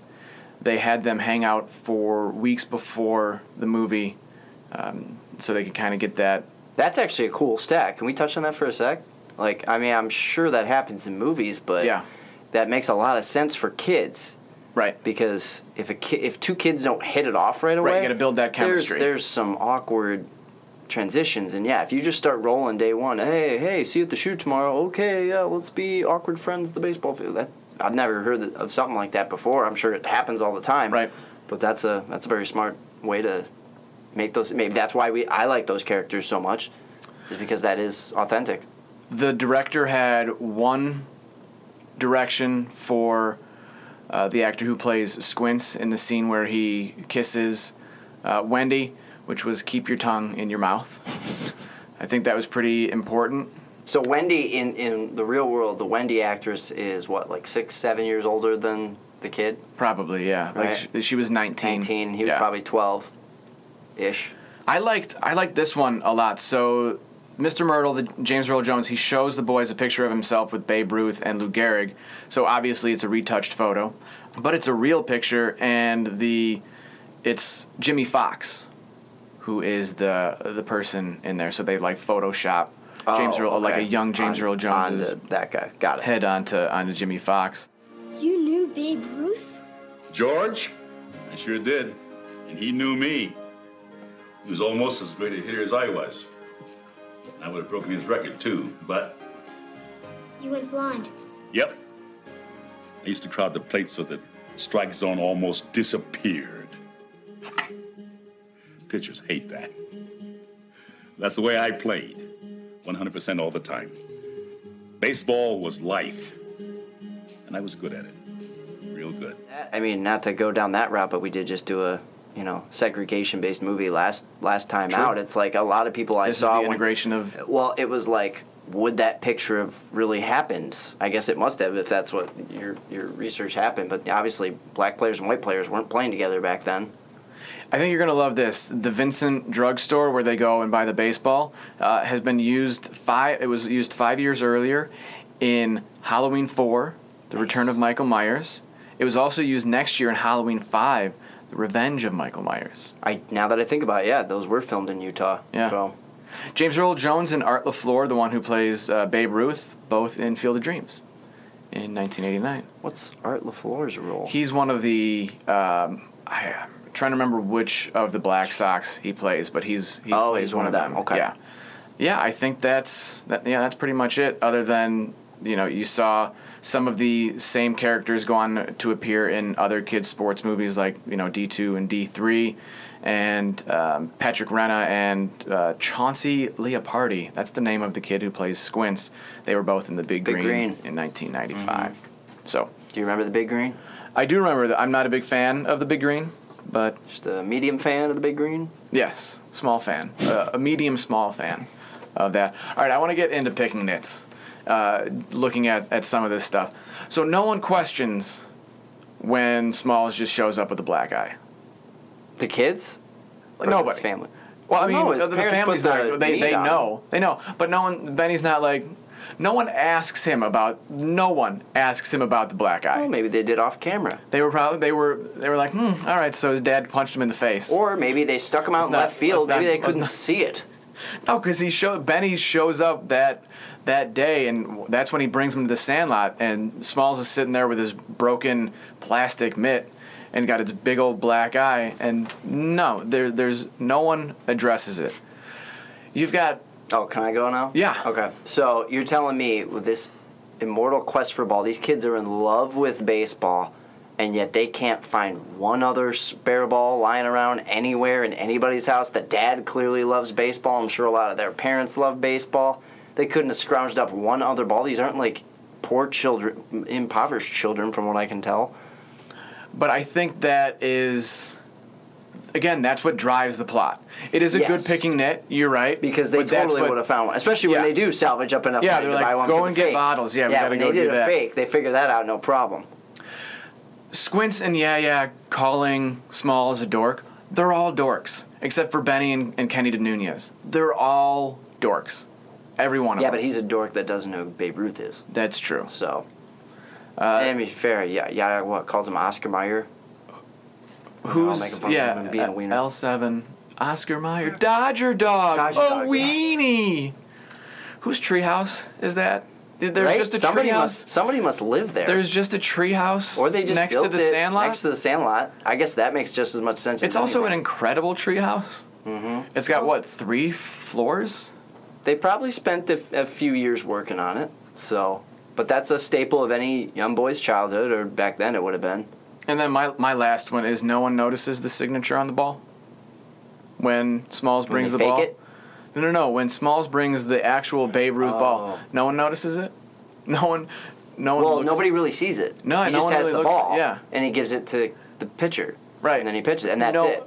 they had them hang out for weeks before the movie, um, so they could kind of get that That's actually a cool stat. Can we touch on that for a sec? Like, I mean, I'm sure that happens in movies, but Yeah. that makes a lot of sense for kids. Right. Because if a ki- if two kids don't hit it off right away, Right, you gotta build that chemistry. There's, there's some awkward transitions, and yeah, if you just start rolling day one, hey, hey, see you at the shoot tomorrow. Okay, yeah, let's be awkward friends at the baseball field. That I've never heard of something like that before. I'm sure it happens all the time. Right. But that's a that's a very smart way to make those. Maybe that's why we I like those characters so much, is because that is authentic. the director had one direction for uh, the actor who plays Squints in the scene where he kisses uh, Wendy, which was keep your tongue in your mouth. I think that was pretty important. So Wendy in in the real world, the Wendy actress is what like six seven years older than the kid. Probably, yeah. Like she, she was 19. Nineteen. He was Yeah. probably twelve, ish. I liked I liked this one a lot. So Mr. Mertle, the James Earl Jones, he shows the boys a picture of himself with Babe Ruth and Lou Gehrig. So obviously it's a retouched photo, but it's a real picture, and the it's Jimmie Foxx, who is the the person in there. So they like Photoshop James Oh, Earl like a young James On- Earl Jones onto that guy. Got it. head onto onto Jimmie Foxx. You knew Babe Ruth? George? I sure did. And he knew me. He was almost as great a hitter as I was. I would have broken his record too, but You went blind. yep. I used to crowd the plate so the strike zone almost disappeared. Pitchers hate that. That's the way I played. 100% all the time. Baseball was life. And I was good at it. Real good. I mean, not to go down that route, but we did just do a you know segregation based movie last last time True. out. It's like a lot of people I This saw the when- integration of Well, it was like, would that picture have really happened? I guess it must have if that's what your your research happened. But obviously, black players and white players weren't playing together back then. I think you're gonna love this. The Vincent drugstore where they go and buy the baseball uh, has been used five. It was used five years earlier in Halloween Four, The Return of Michael Myers. It was also used next year in Halloween Five, The Revenge of Michael Myers. I now that I think about it, yeah, those were filmed in Utah. Yeah. So James Earl Jones and Art LaFleur, the one who plays uh, Babe Ruth, both in Field of Dreams in 1989. what's Art LaFleur's role? He's one of the. Um, I, am trying to remember which of the Black Sox he plays, but he's he Oh, plays he's one of them. Okay. Yeah, yeah. I think that's that. Yeah, that's pretty much it. Other than you know, you saw some of the same characters go on to appear in other kids' sports movies like you know D two and D three, and um, Patrick Renna and uh, Chauncey Leopardi. That's the name of the kid who plays Squints. They were both in the Big, Big Green, Green. in 1995. So Do you remember the Big Green? I do remember that. I'm not a big fan of the Big Green, but Just a medium fan of the Big Green. yes, small fan, uh, a medium small fan of that. All right, I want to get into picking nits, uh, looking at, at some of this stuff. So no one questions when Smalls just shows up with a black eye. The kids? Like Or nobody. His family. Well, I mean, his the parents family's not. the They they know. They know. But no one. Benny's not like. No one asks him about. No one asks him about the black eye. Well, maybe they did off camera. They were probably. They were. They were like, hmm. All right. So his dad punched him in the face. Or maybe they stuck him out Let's in not- left field. Maybe not- they couldn't see it. No, because he show Benny shows up that that day, and that's when he brings him to the Sandlot, and Smalls is sitting there with his broken plastic mitt, and got his big old black eye, and no, there there's no one addresses it. You've got Oh, can I go now? Yeah. Okay. So you're telling me with this immortal quest for ball, these kids are in love with baseball, and yet they can't find one other spare ball lying around anywhere in anybody's house. The dad clearly loves baseball. I'm sure a lot of their parents love baseball. They couldn't have scrounged up one other ball. These aren't like poor children, impoverished children, from what I can tell. But I think that is, again, that's what drives the plot. It is a Yes. good picking net. You're right Because they totally would have found one, especially when Yeah. they do salvage up enough Yeah, money they're buy like, one go and get fake. bottles. Yeah, we gotta when go they did do a that. fake, they figure that out, no problem. Squints and Yeah Yeah calling Small as a dork. They're all dorks except for Benny and, and Kenny De Nunez. They're all dorks. Every one of Yeah, them. but he's a dork that doesn't know who Babe Ruth is. That's true. So, Uh, to be fair, yeah, yeah, what calls him Oscar Mayer? Who's of yeah? him and being a wiener. L seven. Oscar Mayer, Dodger dog, Dodger a dog, yeah. weenie. Whose treehouse is that? There's right? just a somebody treehouse. must somebody must live there. There's just a treehouse. or they just next built to the Sandlot. Next to the Sandlot. I guess that makes just as much sense. it's also an incredible treehouse. Mhm. It's got what three floors? They probably spent a, a few years working on it. So, but that's a staple of any young boy's childhood, or back then it would have been. And then my my last one is no one notices the signature on the ball. When Smalls brings the ball. it? No, no, no. When Smalls brings the actual Babe Ruth Oh. ball, no one notices it. No one, no one. Well, looks- nobody really sees it. No, he no just one has really the looks- ball. yeah. and he gives it to the pitcher. Right. and then he pitches, it, and that's it.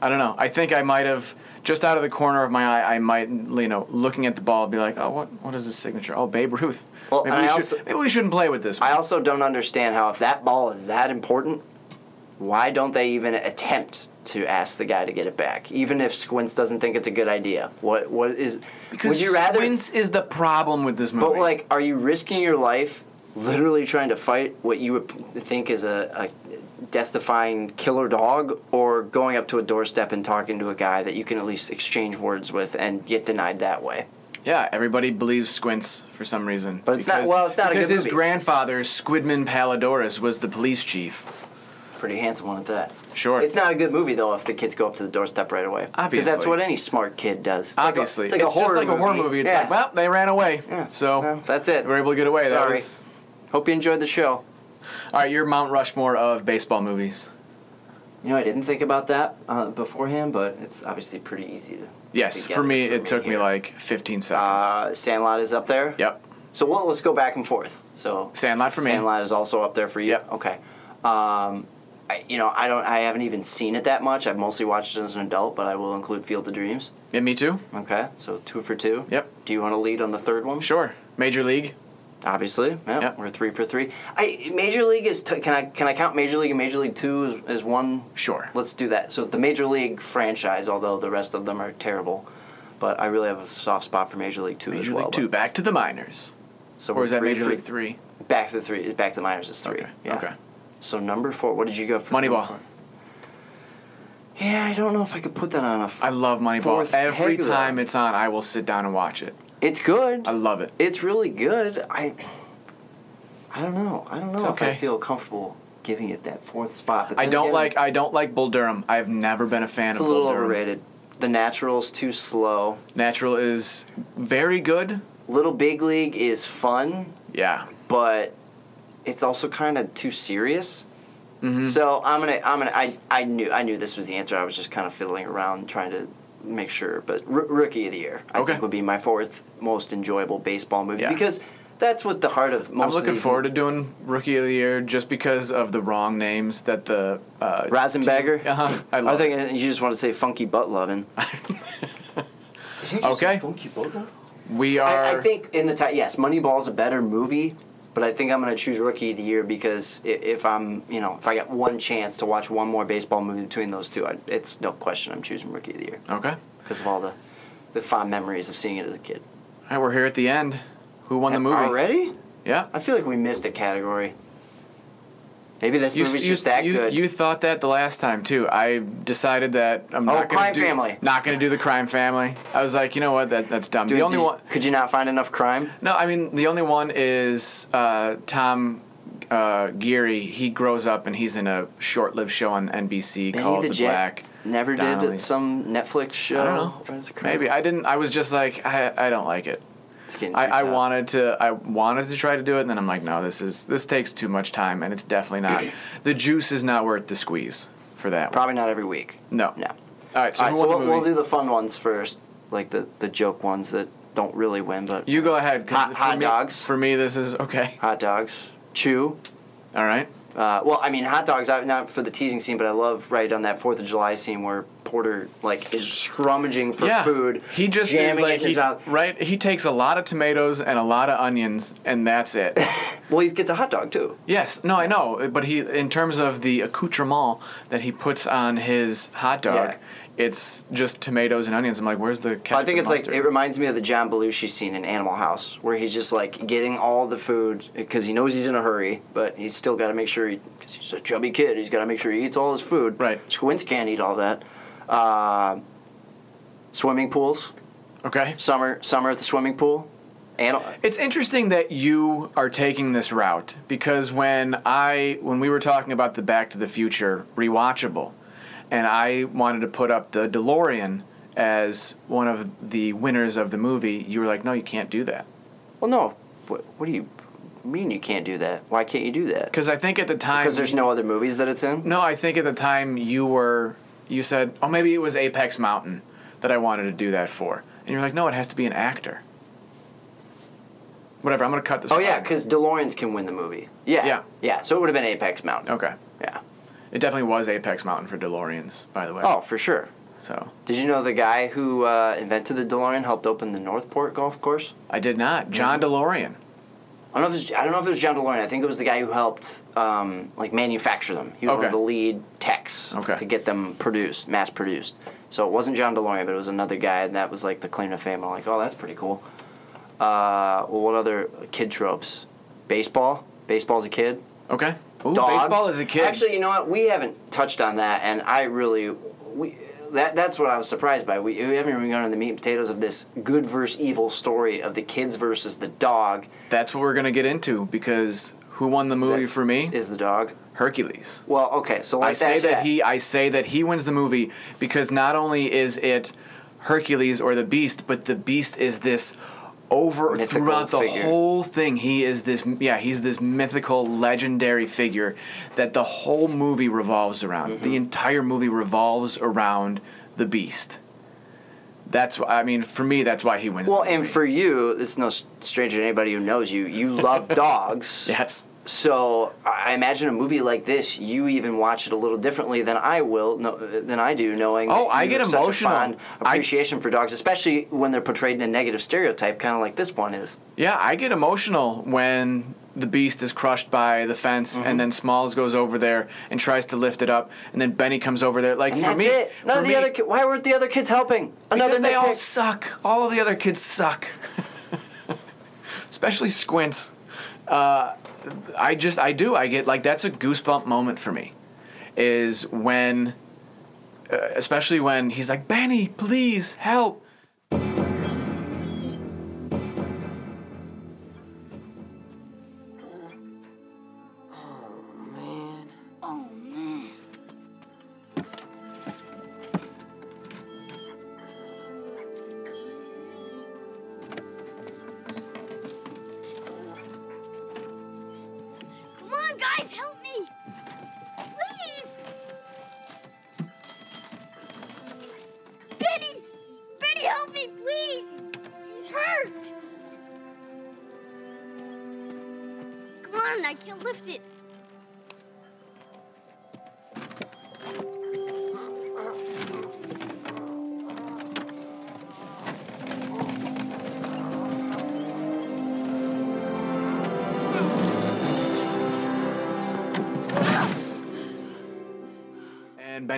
I don't know. I think I might have just out of the corner of my eye. I might, you know, looking at the ball, be like, "Oh, what? What is this signature? Oh, Babe Ruth. Well, maybe, we should, also- maybe we shouldn't play with this." I also don't understand how if that ball is that important, why don't they even attempt to ask the guy to get it back, even if Squints doesn't think it's a good idea? What what is? because would you rather? Squints is the problem with this movie. But like, are you risking your life, literally trying to fight what you would think is a, a death-defying killer dog, or going up to a doorstep and talking to a guy that you can at least exchange words with and get denied that way? Yeah, everybody believes Squints for some reason. But it's not- well, it's not a because good his movie. grandfather, Squidman Palledorous, was the police chief. Pretty handsome one at that. Sure. It's not a good movie though if the kids go up to the doorstep right away. Obviously, Because that's what any smart kid does. It's like a- Obviously, it's like a just horror like a horror movie. movie. It's Yeah. like, well, they ran away, Yeah. so Well, that's it. We're able to get away. That Sorry. was Hope you enjoyed the show. all right. Your Mount Rushmore of baseball movies. You know, I didn't think about that uh, beforehand, but it's obviously pretty easy to. Yes, for me, it took me like 15 seconds. Uh, Sandlot is up there. yep. So we'll, let's go back and forth. So Sandlot for me. Sandlot is also up there for you. Yep. Okay. Um, I, you know, I don't. I haven't even seen it that much. I've mostly watched it as an adult, but I will include Field of Dreams. Yeah, me too. Okay. So two for two. Yep. Do you want to lead on the third one? Sure. Major League. Obviously. Yeah. We're three for three. I Major League is. T- can I can I count Major League and Major League Two as, as one? Sure. Let's do that. So the Major League franchise, although the rest of them are terrible, but I really have a soft spot for Major League Two as Major well. League Two. Back to the minors. So Or is that Major League Three? Back to the three. Back to the minors is three. Okay. Yeah. Okay. So number four. What did you go for? Moneyball. Yeah, I don't know if I could put that on a. F- I love Moneyball. Every time it's on, I will sit down and watch it. It's good. I love it. It's really good. I. I don't know. I don't know It's if I feel comfortable giving it that fourth spot. But I don't again, like I don't like Bull Durham. I've never been a fan It's of a little Durham. overrated. The Natural's too slow. Natural is very good. Little Big League is fun, Yeah. but it's also kind of too serious. Mm-hmm. So I'm gonna I'm gonna I, I knew I knew this was the answer. I was just kind of fiddling around trying to make sure. But R- rookie of the year, I Okay. think would be my fourth most enjoyable baseball movie Yeah. because that's what the heart of most. I'm looking these- forward to doing Rookie of the Year just because of the wrong names that the uh, Rasenbagger. Uh-huh. I I love think you just want to say funky butt loving. Okay. Funky butt loving? We are. I, I think in the ti yes, Moneyball's a better movie, but I think I'm gonna choose Rookie of the Year because if I'm, you know, if I got one chance to watch one more baseball movie between those two, I, it's no question I'm choosing Rookie of the Year okay. because of all the, the fond memories of seeing it as a kid. All right, we're here at the end. Who won the movie? Already? Yeah. I feel like we missed a category. Maybe this You, movie's you, just that you, good. you thought that the last time too. I decided that I'm Oh, not going Crime to do Family. not going to do the crime family. I was like, you know what, that that's dumb. Dude, the only one, Could you not find enough crime? no, I mean the only one is uh, Tom uh, Guiry. He grows up and he's in a short-lived show on NBC Benny called the The, Jet Black. never did some Netflix show. I don't know. What is it called? Maybe I didn't. I was just like, I, I don't like it. It's getting too I, I wanted to I wanted to try to do it and then I'm like no this is this takes too much time and it's definitely not the juice is not worth the squeeze for that one. Probably not every week. No. No. All right, so, All right, so we'll, we'll do the fun ones first, like the, the joke ones that don't really win, but you go ahead. Hot- for hot me, dogs. For me, this is okay. hot dogs, chew. All right. Uh, well, I mean, hot dogs. I, not for the teasing scene, but I love right on that Fourth of July scene where Porter like is scrummaging for yeah. food. He just is like it in his he, mouth. right. He takes a lot of tomatoes and a lot of onions and that's it. Well, he gets a hot dog too. yes. No, I know. But he, in terms of the accoutrement that he puts on his hot dog, Yeah. it's just tomatoes and onions. I'm like, where's the ketchup I think it's like it reminds me of the John Belushi scene in Animal House, where he's just like getting all the food because he knows he's in a hurry, but he's still got to make sure he, because he's a chubby kid, he's got to make sure he eats all his food. Right. Squints can't eat all that. Uh, swimming pools, okay. summer, summer at the swimming pool. Animal. It's interesting that you are taking this route because when I when we were talking about the Back to the Future rewatchable, and I wanted to put up the DeLorean as one of the winners of the movie, you were like, "No, you can't do that." Well, no. What, what do you mean you can't do that? Why can't you do that? Because I think at the time Because there's no other movies that it's in. No, I think at the time you were you said, "Oh, maybe it was Apex Mountain that I wanted to do that for," and you're like, "No, it has to be an actor." Whatever. I'm gonna cut this. Oh part. yeah, because DeLoreans can win the movie. Yeah. Yeah. Yeah. So it would have been Apex Mountain. Okay. Yeah. It definitely was Apex Mountain for DeLoreans, by the way. Oh, for sure. So Did you know the guy who uh, invented the DeLorean helped open the Northport golf course? I did not. John DeLorean. I don't know if it was, I don't know if it was John DeLorean. I think it was the guy who helped um, like manufacture them. He was one of the lead techs Okay. to get them produced, mass produced. So it wasn't John DeLorean, but it was another guy, and that was like the claim to fame. I'm like, oh, that's pretty cool. Uh, well, what other kid tropes? Baseball. Baseball as a kid. Okay. Ooh, Dogs. baseball as a kid. Actually, you know what? We haven't touched on that, and I really we that that's what I was surprised by. We, we haven't even gone into the meat and potatoes of this good versus evil story of the kids versus the dog. that's what we're gonna get into because who won the movie That's- for me? is the dog. Hercules. Well, okay, so I say that's that he. I say that he wins the movie because not only is it Hercules or the Beast, but the Beast is this over Mythical throughout the figure. whole thing. He is this. Yeah, he's this mythical, legendary figure that the whole movie revolves around. Mm-hmm. The entire movie revolves around the Beast. That's why. I mean, for me, that's why he wins. Well, and for you, it's no stranger to anybody who knows you. You love dogs. yes. So I I imagine a movie like this, you even watch it a little differently than I will, no, than I do, knowing. Oh, that I get have such a emotional. fond I- appreciation for dogs, especially when they're portrayed in a negative stereotype, kind of like this one is. Yeah, I get emotional when the beast is crushed by the fence, Mm-hmm. and then Smalls goes over there and tries to lift it up, and then Benny comes over there. Like And for that's me, it. None for of the me- other. Ki- why weren't the other kids helping? Another because they all suck. All of the other kids suck, especially Squints. Uh, I just I do I get like that's a goosebump moment for me, is when, uh, especially when he's like Benny, please help.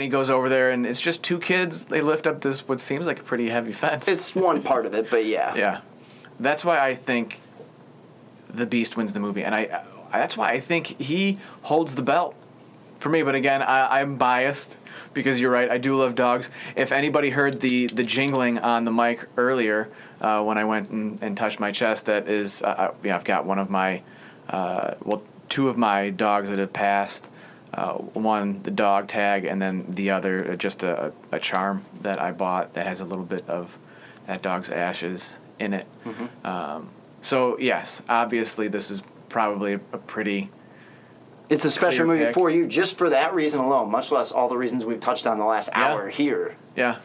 And Benny goes over there, and it's just two kids. They lift up this what seems like a pretty heavy fence. It's one part of it, but yeah. Yeah, that's why I think the Beast wins the movie, and I, I that's why I think he holds the belt for me. But again, I, I'm biased because you're right. I do love dogs. If anybody heard the the jingling on the mic earlier uh, when I went and, and touched my chest, that is, uh, uh, yeah, I've got one of my, uh, well, two of my dogs that have passed. Uh, one the dog tag, and then the other uh, just a, a charm that I bought that has a little bit of that dog's ashes in it. Mm-hmm. Um, so yes, obviously this is probably a, a pretty. It's a special movie pick. for you just for that reason alone, much less all the reasons we've touched on the last Yeah. hour here. Yeah.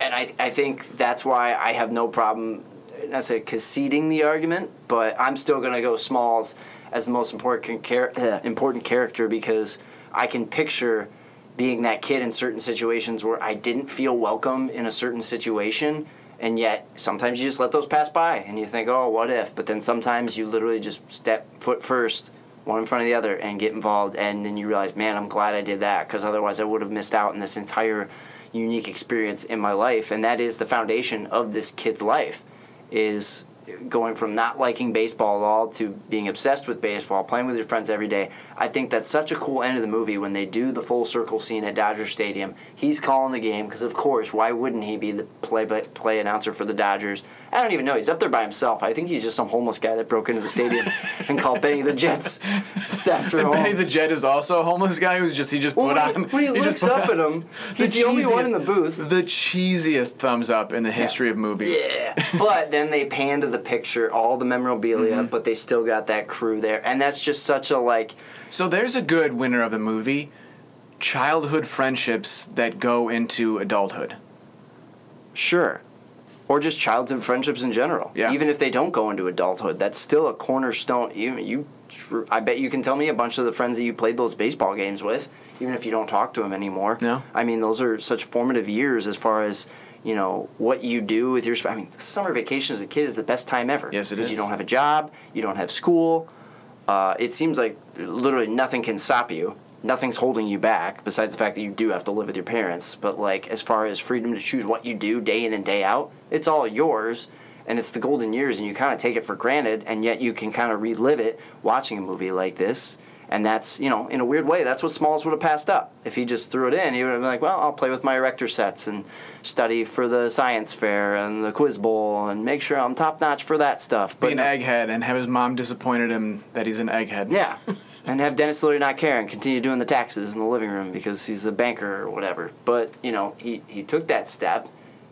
And I, I think that's why I have no problem, not necessarily conceding the argument, but I'm still going to go Smalls as the most important, char- uh, important character because I can picture being that kid in certain situations where I didn't feel welcome in a certain situation. And yet, sometimes you just let those pass by and you think, oh, what if? But then sometimes you literally just step foot first, one in front of the other, and get involved. And then you realize, man, I'm glad I did that because otherwise I would have missed out on this entire unique experience in my life. And that is the foundation of this kid's life is going from not liking baseball at all to being obsessed with baseball, playing with your friends every day. I think that's such a cool end of the movie when they do the full circle scene at Dodger Stadium. He's calling the game because, of course, why wouldn't he be the play play announcer for the Dodgers? I don't even know. He's up there by himself. I think he's just some homeless guy that broke into the stadium and called Benny the Jets after And home. Benny the Jet is also a homeless guy who's just he just Well, put when he- when he just looks up at him, he's the only one in the booth. The cheesiest thumbs up in the history of movies. Yeah, but then they pan to the picture, all the memorabilia, Mm-hmm. but they still got that crew there, and that's just such a like. So there's a good winner of the movie: childhood friendships that go into adulthood. Sure. Or just childhood friendships in general. Yeah. Even if they don't go into adulthood, that's still a cornerstone. You, you, I bet you can tell me a bunch of the friends that you played those baseball games with, even if you don't talk to them anymore. No. I mean, those are such formative years as far as you know what you do with your. I mean, summer vacation as a kid is the best time ever. Yes, it is. because. You don't have a job. You don't have school. Uh, it seems like literally nothing can stop you. Nothing's holding you back besides the fact that you do have to live with your parents. But like as far as freedom to choose what you do day in and day out, it's all yours. And it's the golden years, and you kind of take it for granted, and yet you can kind of relive it watching a movie like this. And that's, you know, in a weird way, that's what Smalls would have passed up. If he just threw it in, he would have been like, well, I'll play with my erector sets and study for the science fair and the quiz bowl and make sure I'm top notch for that stuff. Be an no- egghead and have his mom disappointed him that he's an egghead. yeah. and have Denis Leary not care and continue doing the taxes in the living room because he's a banker or whatever. But, you know, he, he took that step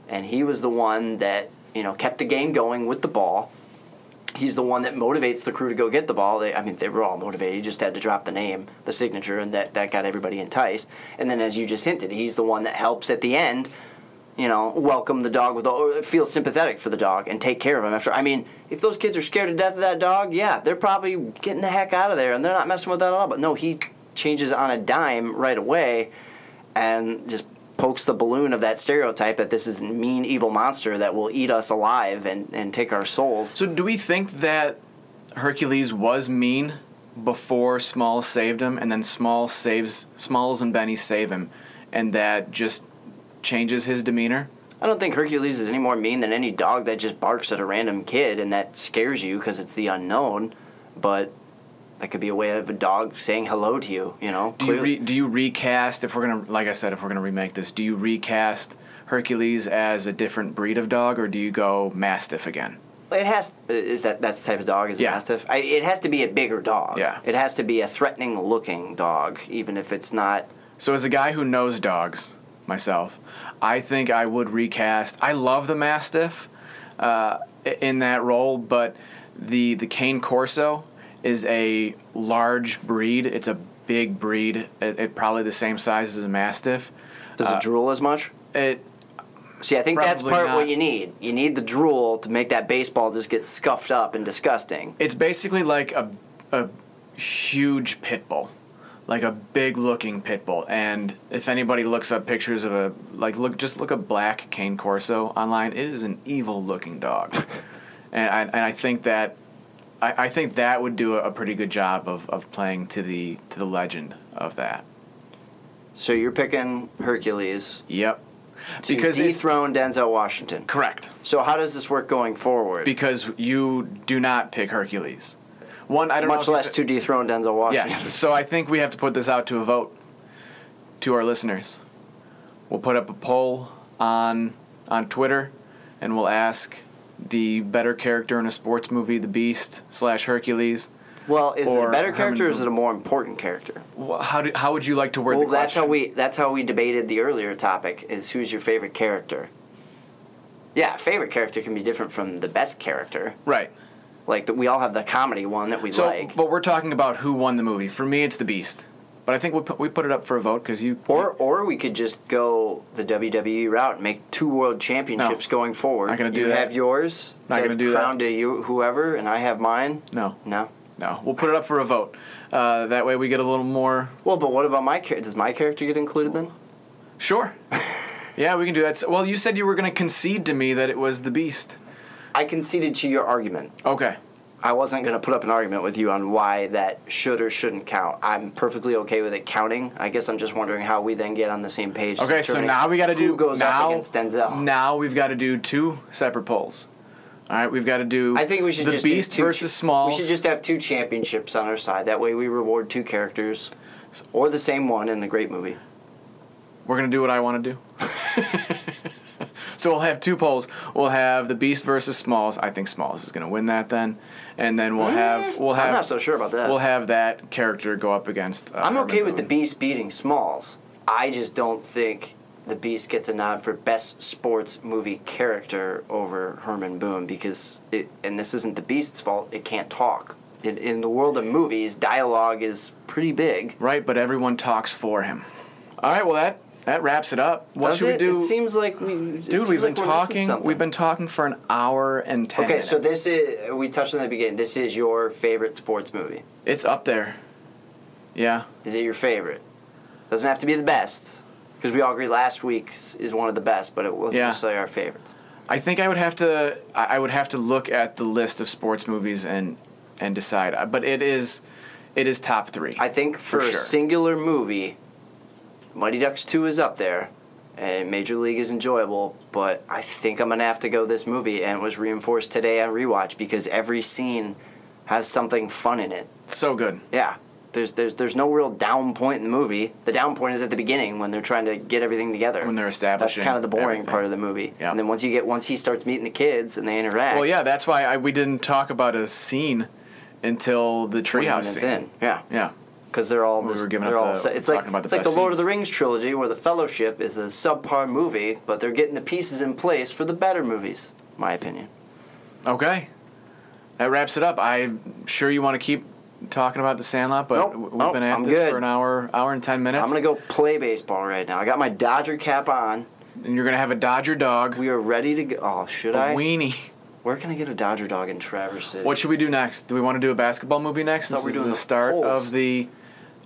and he was the one that, you know, kept the game going with the ball. He's the one that motivates the crew to go get the ball. They, I mean, they were all motivated. He just had to drop the name, the signature, and that, that got everybody enticed. And then, as you just hinted, he's the one that helps at the end you know, welcome the dog with or feel sympathetic for the dog and take care of him after. I mean, if those kids are scared to death of that dog, yeah, they're probably getting the heck out of there and they're not messing with that at all. But no, he changes on a dime right away and just pokes the balloon of that stereotype that this is a mean evil monster that will eat us alive and, and take our souls. So do we think that Hercules was mean before Small saved him, and then Small saves Smalls and Benny save him, and that just changes his demeanor? I don't think Hercules is any more mean than any dog that just barks at a random kid and that scares you because it's the unknown. But that could be a way of a dog saying hello to you. You know. Do you re, do you recast if we're gonna like I said if we're gonna remake this? Do you recast Hercules as a different breed of dog, or do you go Mastiff again? It has is that that's the type of dog is a Yeah. mastiff. I, it has to be a bigger dog. Yeah. It has to be a threatening looking dog, even if it's not. So as a guy who knows dogs myself, I think I would recast. I love the Mastiff uh, in that role, but the the Cane Corso is a large breed. It's a big breed. It, it probably the same size as a Mastiff. Does Uh, it drool as much? It See, I think that's Probably part not. what you need. You need the drool to make that baseball just get scuffed up and disgusting. it's basically like a a huge pit bull, like a big looking pit bull. And if anybody looks up pictures of a like look just look up black cane corso online, it is an evil looking dog. and I and I think that I, I think that would do a, a pretty good job of, of playing to the to the legend of that. So you're picking Hercules Yep. to Because it's dethrone Denzel Washington. correct. So how does this work going forward? Because you do not pick Hercules. One, I don't know. Much if less to dethrone Denzel Washington. Yes. So I think we have to put this out to a vote to our listeners. We'll put up a poll on on Twitter, and we'll ask the better character in a sports movie, the Beast slash Hercules. Well, is it a better character or is it a more important character? Wh- How do, how would you like to word well, the that's question? how we that's how we debated the earlier topic is who's your favorite character. Yeah, favorite character can be different from the best character. Right. Like we all have the comedy one that we So, like. but we're talking about who won the movie. For me, it's the Beast. But I think we put, we put it up for a vote because you. Or or we could just go the WWE route and make two world championships going forward. Not gonna do you that. have yours. Not to gonna do that. crown to you whoever, and I have mine. No. No. No. We'll put it up for a vote. Uh, that way we get a little more. Well, but what about my character? Does my character get included then? Sure. yeah, we can do that. Well, you said you were going to concede to me that it was the Beast. I conceded to your argument. Okay. I wasn't going to put up an argument with you on why that should or shouldn't count. I'm perfectly okay with it counting. I guess I'm just wondering how we then get on the same page. Okay, so now we got to do who goes now, up against Denzel. Now we've got to do two separate polls. All right, we've got to do. I think we should the just Beast do two versus Smalls. We should just have two championships on our side. That way, we reward two characters, or the same one in a great movie. We're gonna do what I want to do. so we'll have two polls. We'll have the Beast versus Smalls. I think Smalls is gonna win that then, and then we'll have we'll have. I'm not so sure about that. We'll have that character go up against. Uh, I'm Herman okay with the Boone. Beast beating Smalls. I just don't think the Beast gets a nod for best sports movie character over Herman Boone because it, and this isn't the Beast's fault. It can't talk. In, in the world of movies, dialogue is pretty big. Right, but everyone talks for him. All right, well that that wraps it up. What Does should it? we do? It seems like we. Dude, we've like been we're talking. We've been talking for an hour and ten Okay, minutes. so this is we touched on the beginning. This is your favorite sports movie. It's up there. Yeah. Is it your favorite? Doesn't have to be the best, because we all agree last week's is one of the best, but it wasn't Yeah. necessarily our favorite. I think I would have to. I I would have to look at the list of sports movies and and decide. But it is, it is top three. I think for, For a sure. singular movie, Mighty Ducks 2 is up there, and Major League is enjoyable, but I think I'm going to have to go this movie, and it was reinforced today on rewatch because every scene has something fun in it. so good. Yeah. There's, there's, there's no real down point in the movie. The down point is at the beginning when they're trying to get everything together. When they're establishing. That's kind of the boring everything. part of the movie. Yeah. And then once you get once he starts meeting the kids and they interact. Well, yeah, that's why I, we didn't talk about a scene until the 20 treehouse scene. in. Yeah. Yeah. Because they're all We just, were giving they're up all the- it's like about the it's like the Lord of the. Rings trilogy where the Fellowship is a subpar movie, but they're getting the pieces in place for the better movies. My opinion. Okay. That wraps it up. I'm sure you want to keep talking about the Sandlot, but Nope, we've nope, been at I'm this good. for an hour, hour and ten minutes. I'm gonna go play baseball right now. I got my Dodger cap on. And you're gonna have a Dodger dog. We are ready to go. Oh, should a I? weenie. Where can I get a Dodger dog in Traverse City? What should we do next? Do we want to do a basketball movie next? This we were is doing the start of the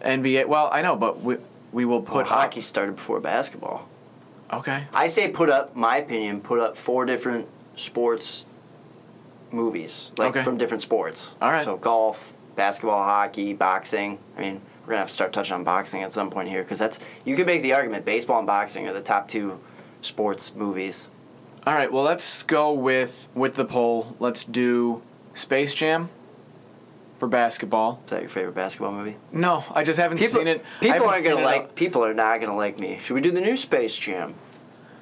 NBA. Well, I know, but we we will Well, put hockey started before basketball. Okay. I say put up, my opinion, put up four different sports movies, like Okay. from different sports. All right. So golf, basketball, hockey, boxing. I mean, we're gonna have to start touching on boxing at some point here because that's you could make the argument baseball and boxing are the top two sports movies. All right. Well, let's go with with the poll. Let's do Space Jam for basketball. Is that your favorite basketball movie? No, I just haven't People, seen it. I people haven't aren't gonna it like. up- People are not gonna like me. Should we do the new Space Jam?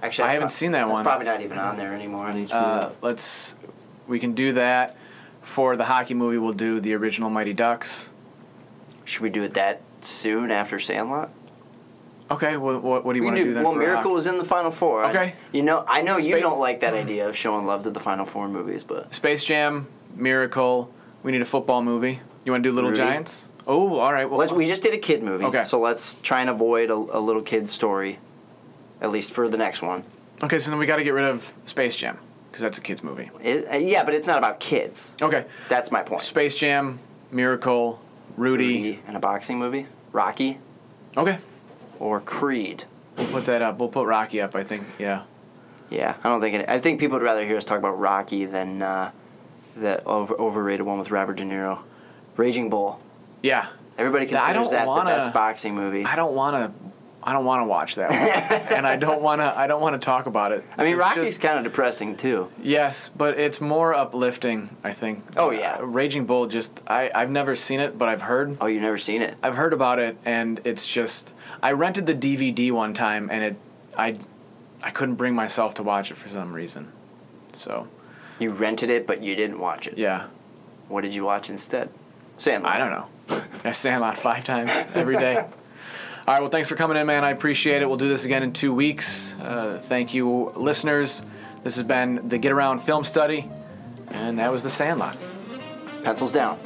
Actually, I that's haven't prob- seen that that's one. probably not even on there anymore on HBO. Uh, let's. We can do that. For the hockey movie, we'll do the original Mighty Ducks. Should we do it that soon after Sandlot? Okay. What what, what do you We want to do then? Well, for Miracle hockey? was in the Final Four. I- Okay. you know, I know you Spa- don't like that idea of showing love to the Final Four movies, but Space Jam, Miracle. We need a football movie. You want to do Little Rudy? Giants? Oh, all right. Well, let's, we just did a kid movie. Okay. So let's try and avoid a, a little kid story, at least for the next one. okay. So then we got to get rid of Space Jam because that's a kids movie. It, uh, yeah, but it's not about kids. Okay. That's my point. Space Jam, Miracle, Rudy. and a boxing movie. Rocky Okay, or Creed. we'll put that up. We'll put Rocky up. I think. Yeah. Yeah, I don't think it. I think people would rather hear us talk about Rocky than uh, the over, overrated one with Robert De Niro, Raging Bull. Yeah. Everybody considers don't that wanna- the best boxing movie. I don't want to. I don't want to watch that one, and I don't want to. I don't want to talk about it. I mean, It's Rocky's kind of depressing too. yes, but it's more uplifting. I think. Oh, yeah. Uh, Raging Bull. Just I. I've never seen it, but I've heard. Oh, you've never seen it? I've heard about it, and it's just. I rented the DVD one time, and it. I. I couldn't bring myself to watch it for some reason. So You rented it, but you didn't watch it. yeah, What did you watch instead? Sandlot. I don't know. I Sandlot five times every day. All right, well, thanks for coming in, man. I appreciate it. We'll do this again in two weeks. Uh, thank you, listeners. This has been the Get Around Film Study, and that was The Sandlot. Pencils down.